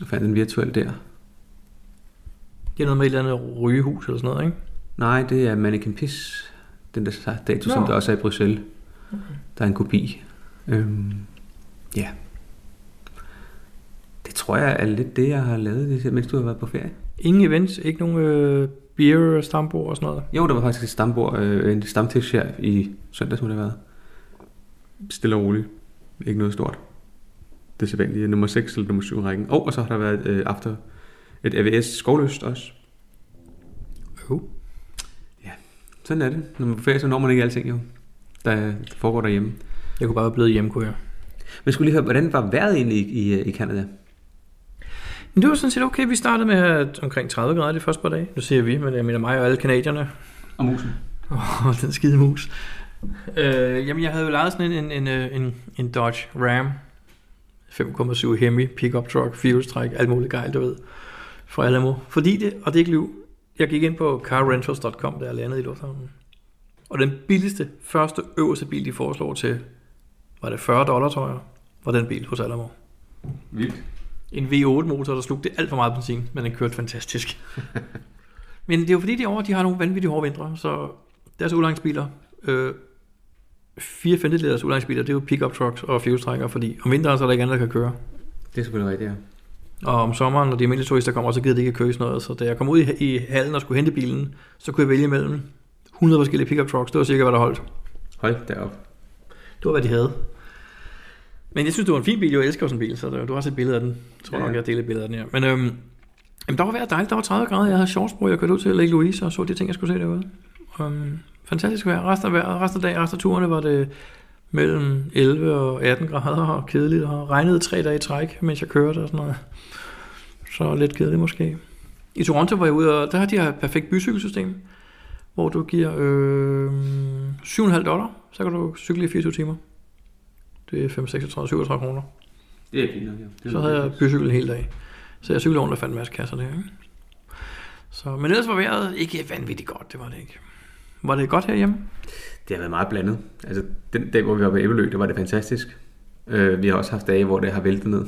Speaker 1: og fandt en virtuel der.
Speaker 2: Det er noget med et eller andet rygehus eller sådan noget, ikke?
Speaker 1: Nej, det er Mannequin Piss, den der dato,
Speaker 2: Nå.
Speaker 1: som der også er i Bruxelles. Der er en kopi. Øhm, ja. Tror jeg er lidt det, jeg har lavet, det, mens du har været på ferie.
Speaker 2: Ingen events, ikke nogen øh, beer stambord og sådan noget.
Speaker 1: Jo, der var faktisk et stambord, øh, en stamtips her i søndags, må det været. Stille og roligt. Ikke noget stort. Det er sædvanligt. Nummer 6 eller nummer 7 rækken. Og, og så har der været øh, after et AVS skovløst også.
Speaker 2: Jo.
Speaker 1: Sådan er det. Når man er på ferie, så når man ikke alting jo. Der foregår derhjemme.
Speaker 2: Jeg kunne bare være blevet hjemme, kunne jeg.
Speaker 1: Men skulle lige høre, hvordan var vejret egentlig i, i, i Canada?
Speaker 2: Men det var sådan set okay. Vi startede med at omkring 30 grader de første par dage. Nu siger vi, men jeg mener mig og alle kanadierne.
Speaker 1: Og musen.
Speaker 2: Åh, oh, den skide mus. Øh, jamen, jeg havde jo lejet sådan en, en, en, en, en Dodge Ram. 5,7 Hemi, pickup truck, firehjulstræk, alt muligt gejl, du ved. For Alamo. Fordi det, og det er ikke liv, jeg gik ind på carrentals.com, da jeg landede i lufthavnen. Og den billigste, første øverste bil, de foreslår til, var det 40 dollar, tror jeg, var den bil hos Alamo.
Speaker 1: Vildt.
Speaker 2: En V8-motor, der slugte alt for meget benzin, men den kørte fantastisk. *laughs* men det er jo fordi, de over, de har nogle vanvittige hårde vintre, så deres udlejningsbiler, øh, fire femteleders udlejningsbiler, det er jo pickup trucks og fjolstrækker, fordi om vinteren så er der ikke andet, der kan køre.
Speaker 1: Det er selvfølgelig rigtigt, ja.
Speaker 2: Og om sommeren, når de almindelige turister kommer, så gider de ikke at køre sådan noget. Så da jeg kom ud i, i hallen og skulle hente bilen, så kunne jeg vælge mellem 100 forskellige pickup trucks. Det var cirka, hvad der holdt.
Speaker 1: Hold derop.
Speaker 2: Det var, hvad de havde. Men jeg synes, det var en fin bil. Jeg elsker sådan en bil, så du har set et billede af den. Jeg tror
Speaker 1: Ja,
Speaker 2: nok, jeg deler et billede af den her. Men øhm, jamen, der var vejret dejligt. Der var 30 grader. Jeg havde shorts på. Jeg kørte ud til Lake Louise og så de ting, jeg skulle se derude. Um, fantastisk vejr. Resten af, vejret, resten af dagen, resten af turene var det mellem 11 og 18 grader og kedeligt. Og regnede tre dage i træk, mens jeg kørte og sådan noget. Så lidt kedeligt måske. I Toronto var jeg ude, og der har de her et perfekt bysykelsystem, hvor du giver øh, 7,5 dollar, så kan du cykle i 24 timer. Det er 5, 36, 37 kroner.
Speaker 1: Det er fint nok, ja.
Speaker 2: Så havde jeg bycykel en hel dag. Så jeg cyklede rundt og fandt en masse kasser der. Ikke? Så, men ellers var vejret ikke vanvittigt godt, det var det ikke. Var det godt herhjemme?
Speaker 1: Det har været meget blandet. Altså, den dag, hvor vi var på Æbelø, der var det fantastisk. Øh, vi har også haft dage, hvor det har væltet ned.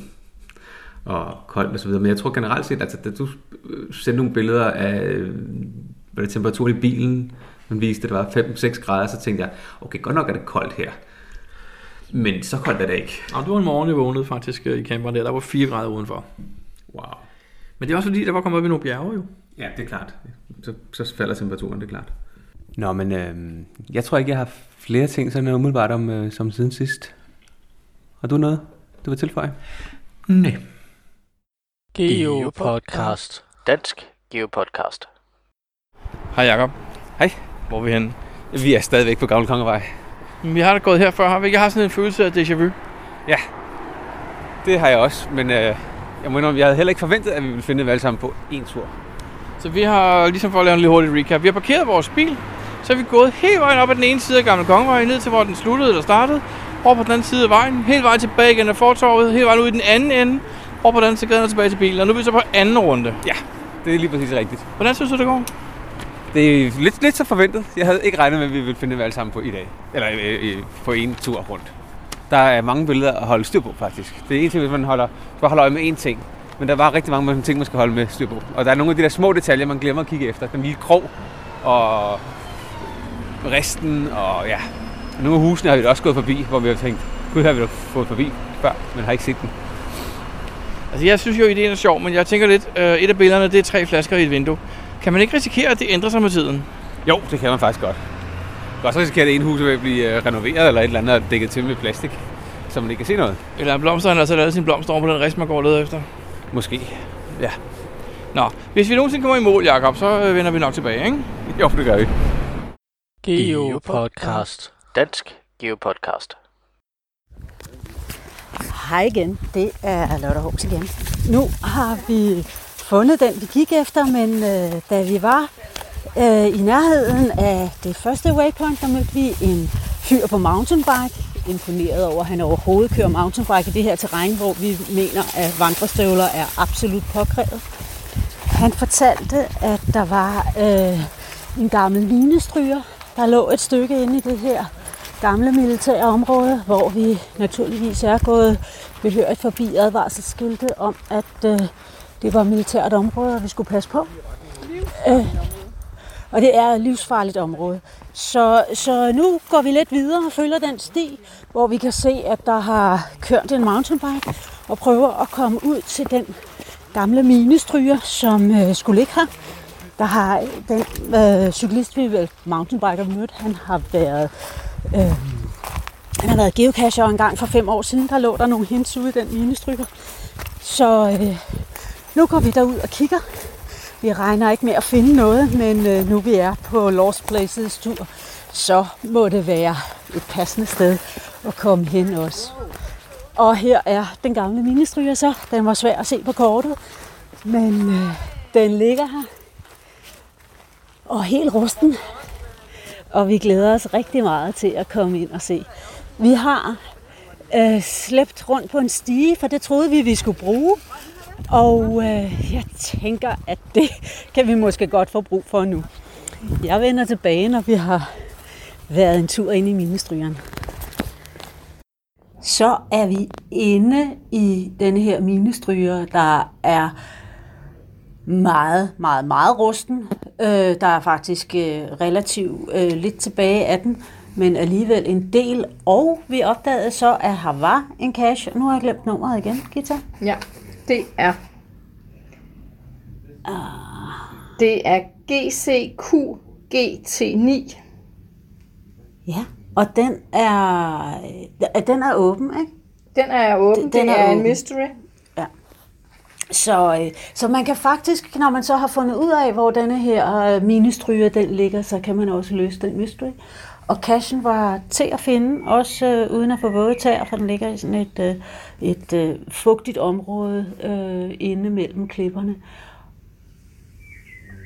Speaker 1: Og koldt og så videre. Men jeg tror generelt set, altså, da du øh, sendte nogle billeder af øh, hvad det temperaturen i bilen, man viste, at det var 5-6 grader, så tænkte jeg, okay, godt nok er det koldt her. Men så koldt er det ikke.
Speaker 2: Ja, det var en morgen, jeg vågnede faktisk øh, i camperen der. Der var 4 grader udenfor.
Speaker 1: Wow.
Speaker 2: Men det er også fordi, der var kommet op i nogle bjerge jo.
Speaker 1: Ja, det er klart. Så, så falder temperaturen, det er klart. Nå, men øh, jeg tror ikke, jeg har flere ting sådan umiddelbart om øh, som siden sidst. Har du noget, du vil tilføje?
Speaker 2: Nej.
Speaker 3: Geopodcast. Dansk Geopodcast.
Speaker 2: Hej Jacob.
Speaker 1: Hej.
Speaker 2: Hvor er vi henne?
Speaker 1: Vi er stadigvæk på Gamle Kongevej.
Speaker 2: Vi har da gået her før, har vi ikke? Jeg har sådan en følelse af déjà vu.
Speaker 1: Det har jeg også, men øh, jeg må indrømme, jeg havde heller ikke forventet, at vi ville finde det alle sammen på én tur.
Speaker 2: Så vi har, ligesom for at lave en lidt hurtig recap, vi har parkeret vores bil, så er vi gået hele vejen op ad den ene side af Gamle Kongevej, ned til hvor den sluttede eller startede, over på den anden side af vejen, hele vejen tilbage igen af fortorvet, hele vejen ud i den anden ende, over på den anden side og tilbage til bilen. Og nu er vi så på anden runde.
Speaker 1: Det er lige præcis rigtigt.
Speaker 2: Hvordan synes du, det går?
Speaker 1: Det er lidt, lidt så forventet. Jeg havde ikke regnet med, at vi ville finde dem alle sammen på i dag. Eller øh, øh, på en tur rundt. Der er mange billeder at holde styr på, faktisk. Det er en ting, hvis man holder, bare holder øje med én ting. Men der var rigtig mange ting, man skal holde med styr på. Og der er nogle af de der små detaljer, man glemmer at kigge efter. Den lille krog og resten og ja. Og nogle af husene har vi da også gået forbi, hvor vi har tænkt, gud, har vi da fået forbi før, men har ikke set den.
Speaker 2: Altså, jeg synes jo, ideen er sjov, men jeg tænker lidt, øh, et af billederne, det er tre flasker i et vindue. Kan man ikke risikere, at det ændrer sig med tiden?
Speaker 1: Jo, det kan man faktisk godt. Du kan også risikere, at det ene hus ved at blive øh, renoveret, eller et eller andet dækket til med plastik, så man ikke kan se noget.
Speaker 2: Eller er blomsteren altså lavet sin blomster over på den rest, man går og leder efter?
Speaker 1: Måske. Ja.
Speaker 2: Nå, hvis vi nogensinde kommer i mål, Jacob, så øh, vender vi nok tilbage, ikke?
Speaker 1: Jo, det gør vi.
Speaker 3: Geopodcast. Dansk Geopodcast.
Speaker 4: Hej igen, det er Lotte Hås igen. Nu har vi fundet den, vi gik efter, men øh, da vi var øh, i nærheden af det første waypoint, der mødte vi en fyr på mountainbike. Imponeret over, at han overhovedet kører mountainbike i det her terræn, hvor vi mener, at vandrestøvler er absolut påkrævet. Han fortalte, at der var øh, en gammel linestryger, der lå et stykke inde i det her gamle militære område, hvor vi naturligvis er gået behørigt forbi advarselsskilte om, at øh, det var militært område, og vi skulle passe på. Øh, og det er et livsfarligt område. Så, så nu går vi lidt videre og følger den sti, hvor vi kan se, at der har kørt en mountainbike og prøver at komme ud til den gamle minestryger, som øh, skulle ligge her. Der har den øh, cyklist, vi vel mountainbiker mødt, han har været øh, han har været geocacher en gang for fem år siden. Der lå der nogle hints ude i den minestrykker. Så øh, nu går vi derud og kigger. Vi regner ikke med at finde noget, men øh, nu vi er på Lost Places tur, så må det være et passende sted at komme hen også. Og her er den gamle ministryger så. Den var svær at se på kortet, men øh, den ligger her. Og helt rusten. Og vi glæder os rigtig meget til at komme ind og se. Vi har øh, slæbt rundt på en stige, for det troede vi, vi skulle bruge. Og øh, jeg tænker, at det kan vi måske godt få brug for nu. Jeg vender tilbage, når vi har været en tur ind i minestrygeren. Så er vi inde i denne her minestryger, der er meget, meget, meget rusten. Øh, der er faktisk øh, relativt øh, lidt tilbage af den, men alligevel en del. Og vi opdagede så, at her var en cache. Nu har jeg glemt nummeret igen, Gita.
Speaker 5: Ja, det er... Det er GCQGT9.
Speaker 4: Ja, og den er, øh, den er åben, ikke?
Speaker 5: Den er åben.
Speaker 4: Den-
Speaker 5: Den, det
Speaker 4: er
Speaker 5: er, en
Speaker 4: åben.
Speaker 5: mystery.
Speaker 4: Så, øh, så man kan faktisk, når man så har fundet ud af, hvor denne her øh, minestryger den ligger, så kan man også løse den mystery. Og kassen var til at finde, også øh, uden at få våde tæer, for den ligger i sådan et, øh, et øh, fugtigt område øh, inde mellem klipperne.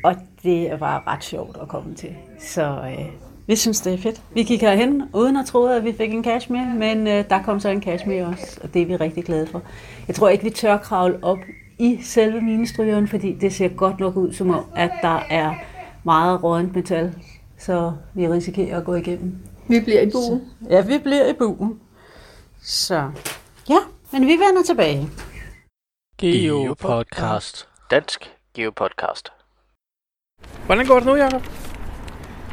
Speaker 4: Og det var ret sjovt at komme til. Så øh, vi synes, det er fedt. Vi gik herhen, uden at tro, at vi fik en cash med, men øh, der kom så en cash med også, og det er vi rigtig glade for. Jeg tror ikke, vi tør kravle op i selve minestrygeren, fordi det ser godt nok ud som om, at der er meget rådent metal, så vi risikerer at gå igennem.
Speaker 5: Vi bliver i buen.
Speaker 4: Ja, vi bliver i buen. Så ja, men vi vender tilbage.
Speaker 3: Geopodcast. Dansk Geopodcast.
Speaker 2: Hvordan går det nu, Jacob?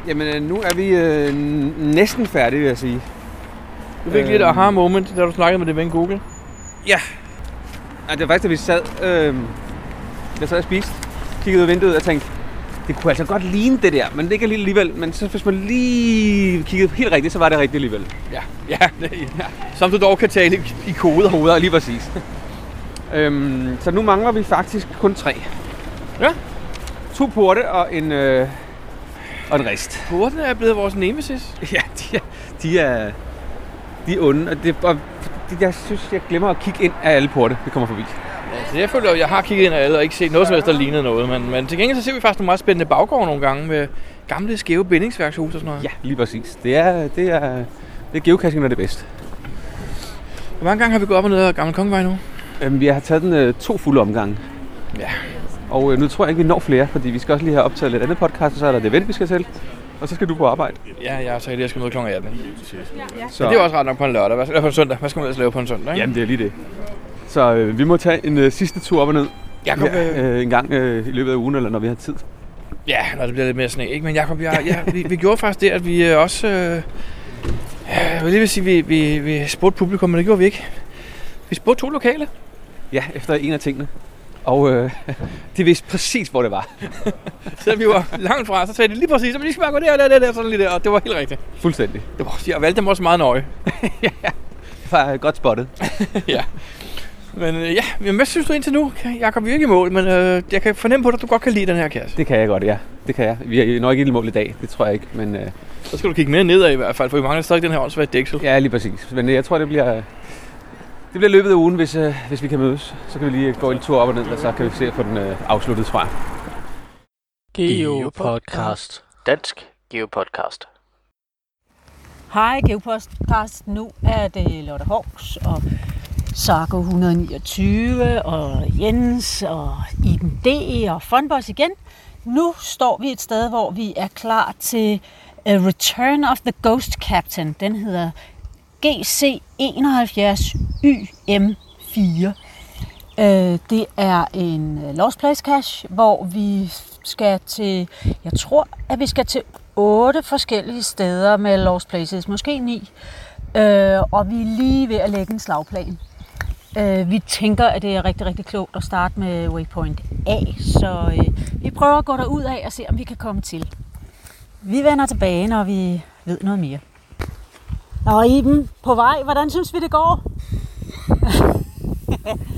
Speaker 1: Jamen, øh, nu er vi øh, næsten færdige, vil jeg sige.
Speaker 2: Du fik lidt
Speaker 1: Øhm.
Speaker 2: aha moment, da du snakkede med det ven Google.
Speaker 1: Ja. ja det var faktisk, da vi sad, øh, jeg sad og spiste, kiggede ud af vinduet og tænkte, det kunne altså godt ligne det der, men det ikke alligevel. Men så hvis man lige kiggede helt rigtigt, så var det rigtigt alligevel.
Speaker 2: Ja, ja, ja. Som du dog kan tale i, i koder.
Speaker 1: Hoveder, lige præcis. øhm, så nu mangler vi faktisk kun tre.
Speaker 2: Ja.
Speaker 1: To porte og en, øh, og en rist.
Speaker 2: Portene er blevet vores nemesis.
Speaker 1: Ja, de er, de er, de er onde. Og det, og jeg synes, jeg glemmer at kigge ind af alle porte, vi kommer forbi.
Speaker 2: Altså, jeg føler, at jeg har kigget ind ad alle og ikke set noget som helst, der lignede noget. Men, men til gengæld så ser vi faktisk nogle meget spændende baggård nogle gange med gamle skæve bindingsværkshuse og sådan noget.
Speaker 1: Ja, lige præcis. Det er, det er, det er geocaching, der er det bedste.
Speaker 2: Hvor mange gange har vi gået op og ned ad Gamle Kongevej nu?
Speaker 1: Øhm, vi har taget den øh, to fulde omgange.
Speaker 2: Ja.
Speaker 1: Og øh, nu tror jeg ikke, vi når flere, fordi vi skal også lige have optaget lidt andet podcast, og så er der det event, vi skal til. Og så skal du på arbejde.
Speaker 2: Ja, jeg har sagt, at jeg skal møde kl. 18.
Speaker 1: Så,
Speaker 2: Men det er også ret nok på en lørdag. Hvad, eller på en søndag. Hvad skal man ellers lave på en søndag? Ikke?
Speaker 1: Jamen, det er lige det. Så øh, vi må tage en øh, sidste tur op og ned.
Speaker 2: Jakob,
Speaker 1: ja, øh, en gang øh, i løbet af ugen, eller når vi har tid.
Speaker 2: Ja, når det bliver lidt mere sne, ikke? Men Jacob, jeg, ja, vi, vi gjorde faktisk det, at vi øh, også... Øh, jeg vil lige vil sige, vi, vi, vi spurgte publikum, men det gjorde vi ikke. Vi spurgte to lokale.
Speaker 1: Ja, efter en af tingene. Og øh, *laughs* de vidste præcis, hvor det var. *laughs*
Speaker 2: Så vi var langt fra, så sagde de lige præcis, at vi skal bare gå der, der, der, der, sådan lige der. Og det var helt rigtigt.
Speaker 1: Fuldstændig.
Speaker 2: Det var, jeg valgte dem også meget nøje. *laughs*
Speaker 1: Det var godt spottet.
Speaker 2: ja. Men øh, ja, men hvad synes du indtil nu? Jakob, vi er ikke i mål, men øh, jeg kan fornemme på dig, at du godt kan lide den her kasse.
Speaker 1: Det kan jeg godt, ja. Det kan jeg. Vi er nok ikke i mål i dag, det tror jeg ikke. Men øh,
Speaker 2: Så skal du kigge mere nedad i hvert fald, for vi mangler stadig den her åndsvagt dæksel.
Speaker 1: ja, lige præcis. Men øh, jeg tror, det bliver, det bliver løbet af ugen, hvis, øh, hvis vi kan mødes. Så kan vi lige gå en tur op og ned, og så kan vi se at få den øh, afsluttet, tror jeg.
Speaker 3: Geopodcast. Dansk Geopodcast.
Speaker 4: Hej Geopodcast. Nu er det Lotte Hawks og Sarko 129 og Jens og Iben D og Funboss igen. Nu står vi et sted, hvor vi er klar til A Return of the Ghost Captain. Den hedder GC71YM4. Uh, det er en uh, Lost Place Cache, hvor vi skal til, jeg tror, at vi skal til otte forskellige steder med Lost Places, måske ni. Øh, og vi er lige ved at lægge en slagplan. Øh, vi tænker, at det er rigtig, rigtig klogt at starte med Waypoint A, så øh, vi prøver at gå derud af og se, om vi kan komme til. Vi vender tilbage, når vi ved noget mere. Nå, Iben, på vej. Hvordan synes vi, det går?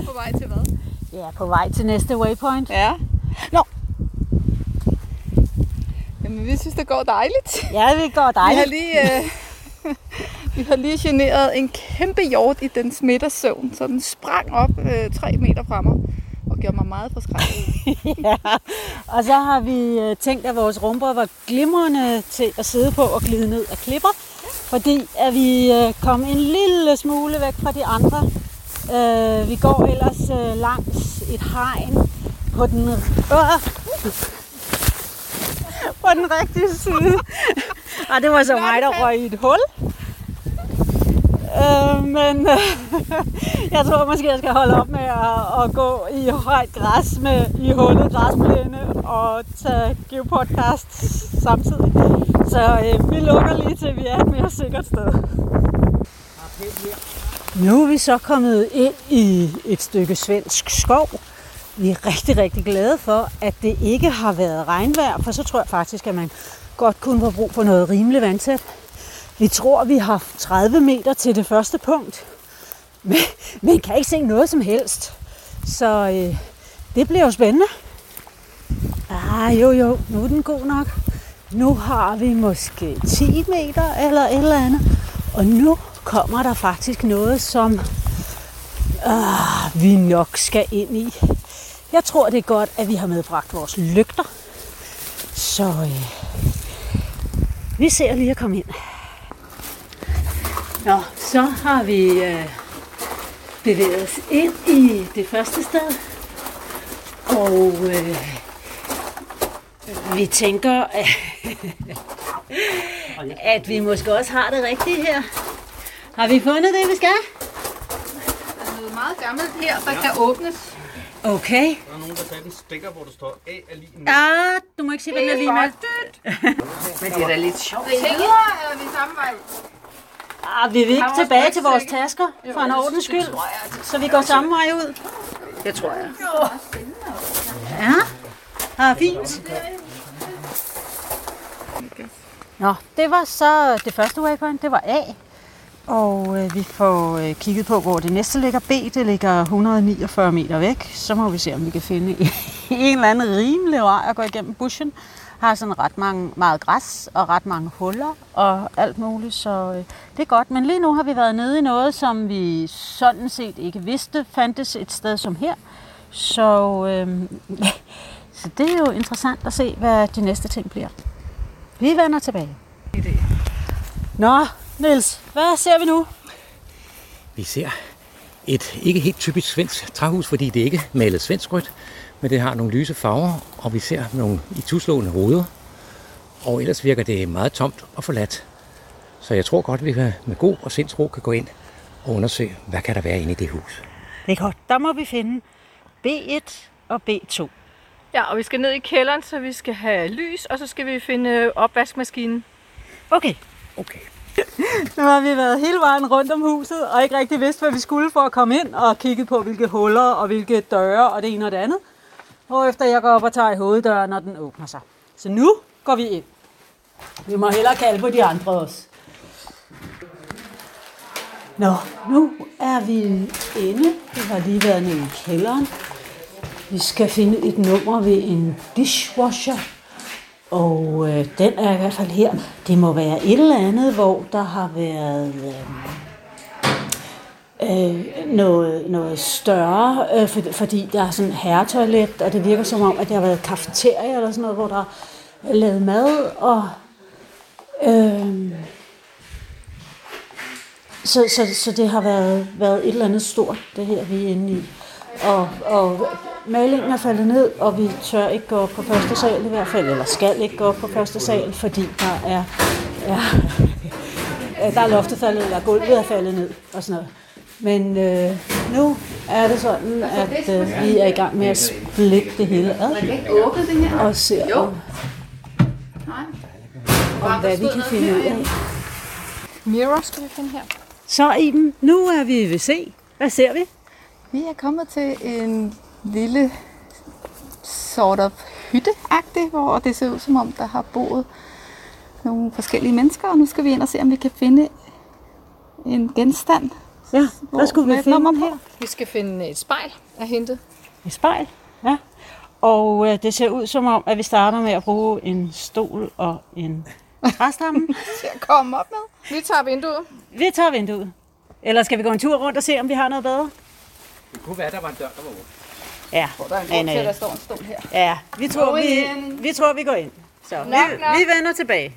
Speaker 6: På vej til hvad?
Speaker 4: Ja, på vej til næste waypoint.
Speaker 6: Ja.
Speaker 4: Nå.
Speaker 6: Jamen, vi synes, det går dejligt.
Speaker 4: Ja, det går
Speaker 6: Vi har
Speaker 4: dejligt.
Speaker 6: lige, øh, vi har lige generet en kæmpe hjort i den midtersøvn, så den sprang op øh, tre meter fra mig og gjorde mig meget forskrækket. *laughs*
Speaker 4: ja. Og så har vi øh, tænkt, at vores rumper var glimrende til at sidde på og glide ned af klipper, fordi at vi øh, kom en lille smule væk fra de andre. Øh, vi går ellers øh, langs et hegn på den, øh, *laughs* på den rigtige side. Og det var så mig, der røg i et hul. Øh, men øh, *laughs* jeg tror måske, jeg skal holde op med at, at gå i højt græs med i hullet græsplæne og tage geopodcast samtidig. Så øh, vi lukker lige til, vi er et mere sikkert sted. Nu er vi så kommet ind i et stykke svensk skov. Vi er rigtig, rigtig glade for, at det ikke har været regnvejr, for så tror jeg faktisk, at man godt kunne få brug for noget rimelig vandtæt. Vi tror, vi har 30 meter til det første punkt, men men kan ikke se noget som helst. Så øh, det bliver jo spændende. Ah, jo, jo, nu er den god nok. Nu har vi måske 10 meter eller et eller andet. Og nu kommer der faktisk noget, som ah, vi nok skal ind i. Jeg tror, det er godt, at vi har medbragt vores lygter. Så øh, vi ser lige at komme ind. Nå, så har vi øh, bevæget os ind i det første sted. Og øh, vi tænker, at, *laughs* at vi måske også har det rigtige her. Har vi fundet det, vi skal?
Speaker 6: Der er noget meget gammelt her, der kan åbnes.
Speaker 4: Okay.
Speaker 1: Der er nogen, der satte en stikker, hvor der står A er lige med.
Speaker 4: Ja, du må ikke sige, hvad den er lige med.
Speaker 6: Men det er da lidt sjovt. Tænker, er vi samme vej.
Speaker 4: Ah, vi vil ikke tilbage til vores tasker, for en ordens skyld. Så vi går samme vej ud.
Speaker 6: Det tror jeg.
Speaker 4: Ja, ah, fint. Nå, det var så det første waypoint, det var A. Og øh, vi får øh, kigget på, hvor det næste ligger. B, det ligger 149 meter væk. Så må vi se, om vi kan finde en eller anden rimelig vej at gå igennem bushen. Har sådan ret mange, meget græs og ret mange huller og alt muligt, så øh, det er godt. Men lige nu har vi været nede i noget, som vi sådan set ikke vidste fandtes et sted som her. Så, øh, *laughs* så det er jo interessant at se, hvad de næste ting bliver. Vi vender tilbage. Nå, Niels, hvad ser vi nu?
Speaker 7: Vi ser et ikke helt typisk svensk træhus, fordi det ikke er malet svensk rødt, men det har nogle lyse farver, og vi ser nogle i tuslående ruder. Og ellers virker det meget tomt og forladt. Så jeg tror godt, at vi kan med god og sindsro kan gå ind og undersøge, hvad kan der være inde i det hus.
Speaker 4: Det er godt. Der må vi finde B1 og B2.
Speaker 8: Ja, og vi skal ned i kælderen, så vi skal have lys, og så skal vi finde opvaskemaskinen.
Speaker 4: Okay.
Speaker 7: Okay. *laughs*
Speaker 4: Nu har vi været hele vejen rundt om huset, og ikke rigtig vidst, hvad vi skulle for at komme ind, og kigget på, hvilke huller og hvilke døre og det ene og det andet. Og efter jeg går op og tager i hoveddøren, når den åbner sig. Så nu går vi ind. Vi må hellere kalde på de andre også. Nå, nu er vi inde. Vi har lige været nede i kælderen. Vi skal finde et nummer ved en dishwasher. Og øh, den er i hvert fald her. Det må være et eller andet, hvor der har været øh, øh, noget, noget større, øh, for, fordi der er sådan herretoilet, og det virker som om, at det har været kafeteria eller sådan noget, hvor der er lavet mad, og øh, så, så, så det har været, været et eller andet stort, det her, vi er inde i. Og, og malingen er faldet ned, og vi tør ikke gå op på første sal i hvert fald, eller skal ikke gå op på første sal, fordi der er, er, *laughs* der er loftet faldet, eller gulvet er faldet ned, og sådan noget. Men øh, nu er det sådan, at øh, vi er i gang med at splitte det hele ad.
Speaker 6: Åbne det her?
Speaker 4: Og se
Speaker 6: Jo.
Speaker 4: om, om hvad vi kan finde ud af.
Speaker 6: Mirror skal vi finde her.
Speaker 4: Så Iben, nu er vi ved C. Hvad ser vi?
Speaker 6: Vi er kommet til en lille sort of hytte hvor det ser ud som om, der har boet nogle forskellige mennesker. Og nu skal vi ind og se, om vi kan finde en genstand.
Speaker 4: Ja,
Speaker 6: Hvor-
Speaker 4: hvad skulle vi finde
Speaker 6: nummer
Speaker 4: her?
Speaker 8: Vi skal finde et spejl af hentet.
Speaker 4: Et spejl, ja. Og øh, det ser ud som om, at vi starter med at bruge en stol og en træstamme. *laughs*
Speaker 6: Til at komme op med.
Speaker 8: Vi tager vinduet.
Speaker 4: vi tager vinduet. Eller skal vi gå en tur rundt og se, om vi har noget bedre?
Speaker 7: Det kunne være, der var en dør, der var åben.
Speaker 4: Ja,
Speaker 6: Der er en grund til, at der står en stol her.
Speaker 4: ja vi, tror, vi, vi tror, vi går ind. Så vi,
Speaker 6: Nok, nok.
Speaker 4: vi vender tilbage.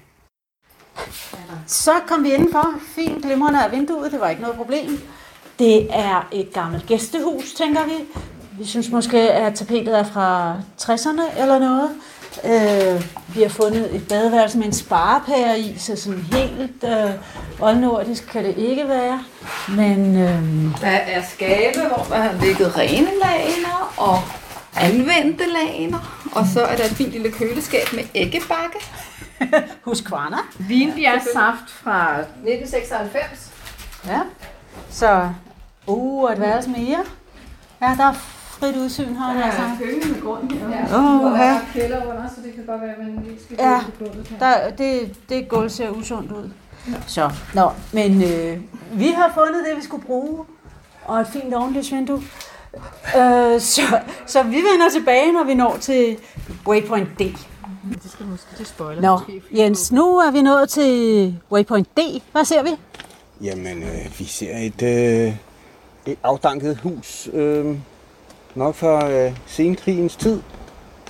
Speaker 4: Så kom vi indenfor. Fint glimrende af vinduet. Det var ikke noget problem. Det er et gammelt gæstehus, tænker vi. Vi synes måske, at tapetet er fra 60'erne eller noget. Øh, vi har fundet et badeværelse med en sparepære i, så sådan helt øh, oldnordisk kan det ikke være. Men øh,
Speaker 6: Der er skabe, hvor der har ligget rene lagener og anvendte lagener. Og så er der et fint lille køleskab med æggebakke. *laughs*
Speaker 4: husk kvarner.
Speaker 8: Vinbjergsaft fra 1996.
Speaker 4: Ja. Så, uh, et værelse mere. Ja, der er frit udsyn her. Ja, altså.
Speaker 8: køkken med grund her.
Speaker 4: Åh,
Speaker 8: Og der
Speaker 4: ja.
Speaker 8: er kælder under, så det kan godt være, at man ikke skal
Speaker 4: Ja.
Speaker 8: gå på gulvet her.
Speaker 4: Der, det, det gulv ser usundt ud. Så, nå, men øh, vi har fundet det, vi skulle bruge. Og et fint ovenlysvindue. Øh, så, så vi vender tilbage, når vi når til Waypoint D.
Speaker 8: Det skal måske, det spoiler
Speaker 4: Nå,
Speaker 8: måske.
Speaker 4: Jens, nu er vi nået til Waypoint D. Hvad ser vi?
Speaker 9: Jamen, øh, vi ser et, øh, et afdanket hus, øh, nok fra øh, senkrigens tid,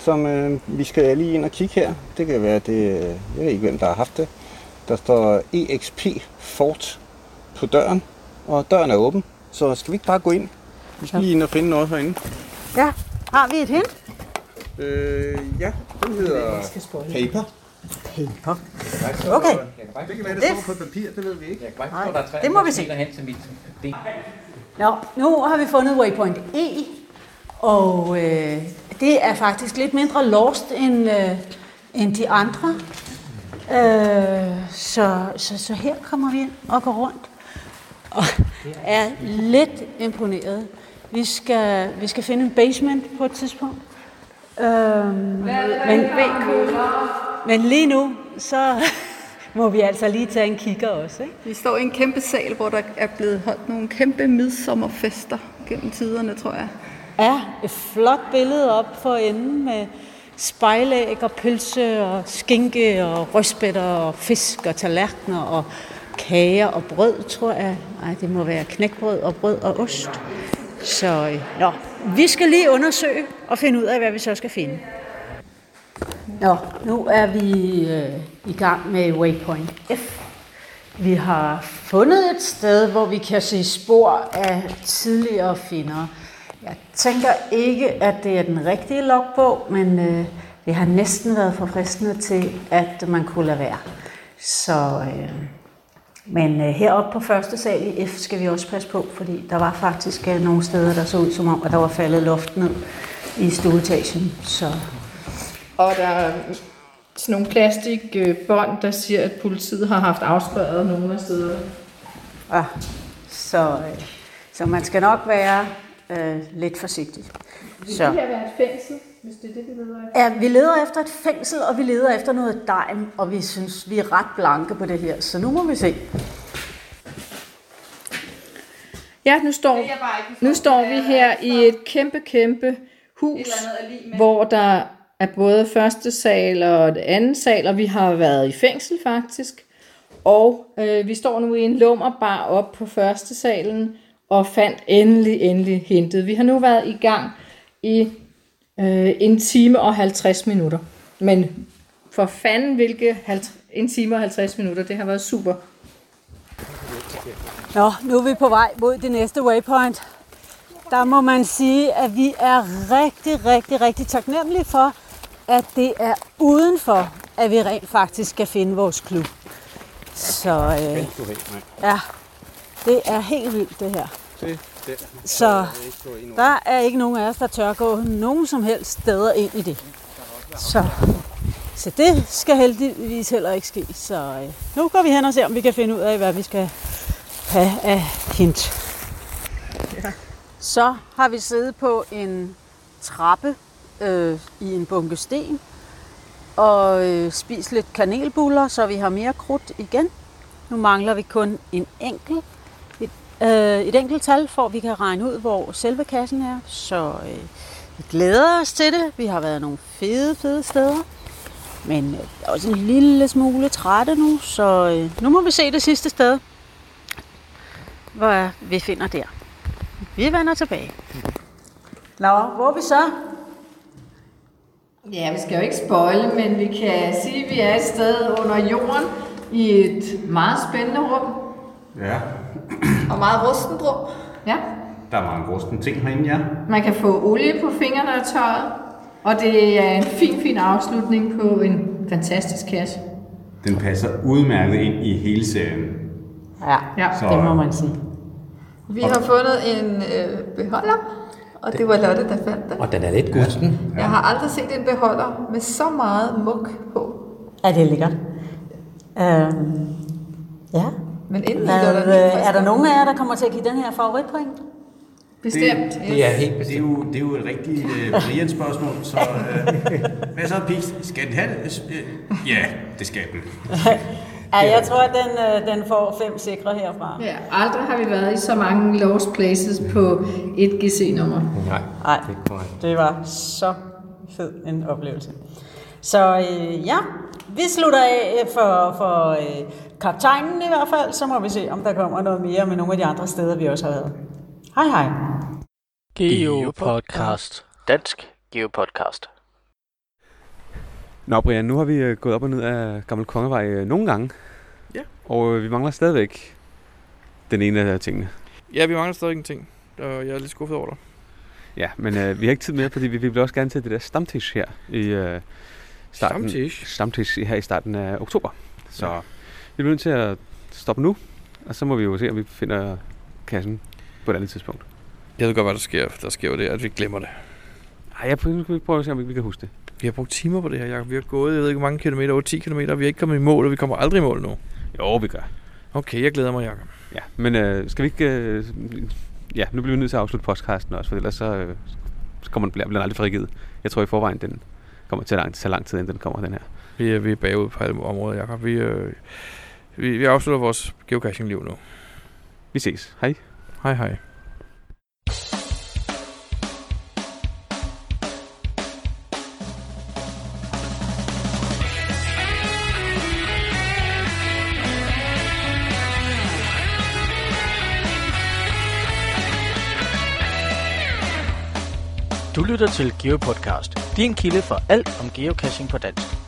Speaker 9: som øh, vi skal lige ind og kigge her. Det kan være, det, øh, jeg ved ikke, hvem der har haft det. Der står EXP Fort på døren, og døren er åben. Så skal vi ikke bare gå ind? Vi skal lige ind og finde noget herinde.
Speaker 4: Ja, har vi et hint?
Speaker 9: Øh, ja, den hedder Paper.
Speaker 4: Paper. Okay.
Speaker 9: Det kan være, det står på papir, det ved vi ikke.
Speaker 7: Jeg kan bare der er tre
Speaker 4: det må vi se.
Speaker 7: hen til mit det.
Speaker 4: Nå, nu har vi fundet Waypoint E, og øh, det er faktisk lidt mindre lost end, øh, end de andre. Øh, så, så, så her kommer vi ind og går rundt og er lidt imponeret. Vi skal, vi skal finde en basement på et tidspunkt. Øh, men, men lige nu, så *laughs* må vi altså lige tage en kigger også. Ikke?
Speaker 6: Vi står i en kæmpe sal, hvor der er blevet holdt nogle kæmpe midsommerfester gennem tiderne, tror jeg.
Speaker 4: Ja, et flot billede op for enden med spejlæg og pølse og skinke og røstbætter og fisk og tallerkener og kager og brød, tror jeg. Nej, det må være knækbrød og brød og ost. Så øh, nå, vi skal lige undersøge og finde ud af, hvad vi så skal finde. Nå, nu er vi øh, i gang med Waypoint F. Vi har fundet et sted, hvor vi kan se spor af tidligere finder. Jeg tænker ikke, at det er den rigtige logbog, men øh, det har næsten været forfriskende til, at man kunne lade være. Så, øh, men øh, heroppe på første sal i F skal vi også passe på, fordi der var faktisk øh, nogle steder, der så ud som om, at der var faldet luft ned i stueetagen. Så
Speaker 8: Og der er sådan nogle plastikbånd, der siger, at politiet har haft afspørget nogle af stederne.
Speaker 4: Ja, så, øh, så man skal nok være øh, lidt forsigtig. Så.
Speaker 8: Det kan være et fængsel, hvis det er det, vi leder efter.
Speaker 4: Ja, vi leder efter et fængsel, og vi leder efter noget degn, og vi synes, vi er ret blanke på det her, så nu må vi se.
Speaker 8: Ja, nu står, nu står vi her i et kæmpe, kæmpe hus, hvor der er både første sal og det anden sal, og vi har været i fængsel faktisk. Og øh, vi står nu i en lummerbar op på første salen, og fandt endelig, endelig hentet. Vi har nu været i gang i øh, en time og 50 minutter. Men for fanden, hvilke 50, en time og 50 minutter, det har været super.
Speaker 4: Nå, nu er vi på vej mod det næste waypoint. Der må man sige, at vi er rigtig, rigtig, rigtig taknemmelige for, at det er udenfor, at vi rent faktisk skal finde vores klub. Så øh, ja, det er helt vildt det her. Så der er ikke nogen af os, der tør gå nogen som helst steder ind i det. Så, så det skal heldigvis heller ikke ske. Så øh, nu går vi hen og ser, om vi kan finde ud af, hvad vi skal have af hint. Så har vi siddet på en trappe øh, i en bunke sten og øh, spist lidt kanelbuller, så vi har mere krudt igen. Nu mangler vi kun en enkelt, øh, et enkelt tal, for at vi kan regne ud, hvor selve kassen er. Så øh, vi glæder os til det. Vi har været nogle fede, fede steder. Men øh, er også en lille smule trætte nu, så øh, nu må vi se det sidste sted, hvor vi finder der. Vi vender tilbage. Nå, hvor er vi så?
Speaker 8: Ja, vi skal jo ikke spoile, men vi kan sige, at vi er et sted under jorden i et meget spændende rum.
Speaker 9: Ja,
Speaker 6: Og meget rustent rum.
Speaker 8: Ja,
Speaker 9: der er mange rustne ting herinde, ja.
Speaker 8: man kan få olie på fingrene og tøjet, og det er en fin, fin afslutning på en fantastisk kasse.
Speaker 9: Den passer udmærket ind i hele serien.
Speaker 4: Ja,
Speaker 8: Ja.
Speaker 9: Så,
Speaker 4: det må man sige.
Speaker 6: Vi har fundet en øh, beholder, og det var Lotte, der fandt den.
Speaker 7: Og den er lidt gusten.
Speaker 6: Jeg har aldrig set en beholder med så meget muk på.
Speaker 4: Er det lækkert? Øhm, ja.
Speaker 6: Men inden
Speaker 4: Hvad,
Speaker 6: der
Speaker 4: øh, er der nogen af jer, der kommer til at give den her favoritpoint?
Speaker 8: Bestemt.
Speaker 7: Det er helt
Speaker 10: Det er jo, det er jo et rigtigt øh, Brian spørgsmål, så øh, *laughs* hvad så, Pix? Skal den have det? Øh, ja, det skal den. *laughs*
Speaker 4: Ja, jeg tror, at den, øh, den får fem sikre herfra.
Speaker 8: Ja, aldrig har vi været i så mange lost places på et GC-nummer.
Speaker 7: Nej,
Speaker 4: Nej,
Speaker 7: det er korrekt.
Speaker 4: det var så fed en oplevelse. Så øh, ja, vi slutter af for, for øh, kaptajnen i hvert fald, så må vi se, om der kommer noget mere med nogle af de andre steder, vi også har været. Hej hej.
Speaker 3: Geopodcast. Dansk Geopodcast.
Speaker 1: Nå Brian, nu har vi øh, gået op og ned af Gammel Kongevej øh, nogle gange.
Speaker 2: Ja.
Speaker 1: Og øh, vi mangler stadigvæk den ene af tingene.
Speaker 2: Ja, vi mangler stadig en ting, og jeg er lidt skuffet over dig.
Speaker 1: Ja, men øh, vi har ikke tid mere, fordi vi, vi vil også gerne til det der stamtisch her i øh, starten,
Speaker 2: Stamtisch?
Speaker 1: stamtisch her i starten af oktober. Så ja. Vi bliver nødt til at stoppe nu, og så må vi jo se, om vi finder kassen på et andet tidspunkt.
Speaker 2: Jeg ved godt, hvad der sker. Der sker jo det, at vi glemmer det.
Speaker 1: Ej, jeg prøver, vi prøver at se, om vi, kan huske det.
Speaker 2: Vi har brugt timer på det her, Jacob. Vi har gået, jeg ved ikke, hvor mange kilometer, over 10 kilometer. Vi er ikke kommet i mål, og vi kommer aldrig i mål nu.
Speaker 1: Jo, vi gør.
Speaker 2: Okay, jeg glæder mig, Jacob.
Speaker 1: Ja, men øh, skal vi ikke... Øh, ja, nu bliver vi nødt til at afslutte podcasten også, for ellers så, øh, så kommer den, bliver den aldrig frigivet. Jeg tror i forvejen, den kommer til at lang, tage lang tid, inden den kommer, den her.
Speaker 2: Vi er, vi er bagud på alle områder, Jacob. Vi, øh, vi, vi afslutter vores geocaching-liv nu.
Speaker 1: Vi ses. Hej.
Speaker 2: Hej hej.
Speaker 3: Du lytter til GeoPodcast, din kilde for alt om geocaching på dansk.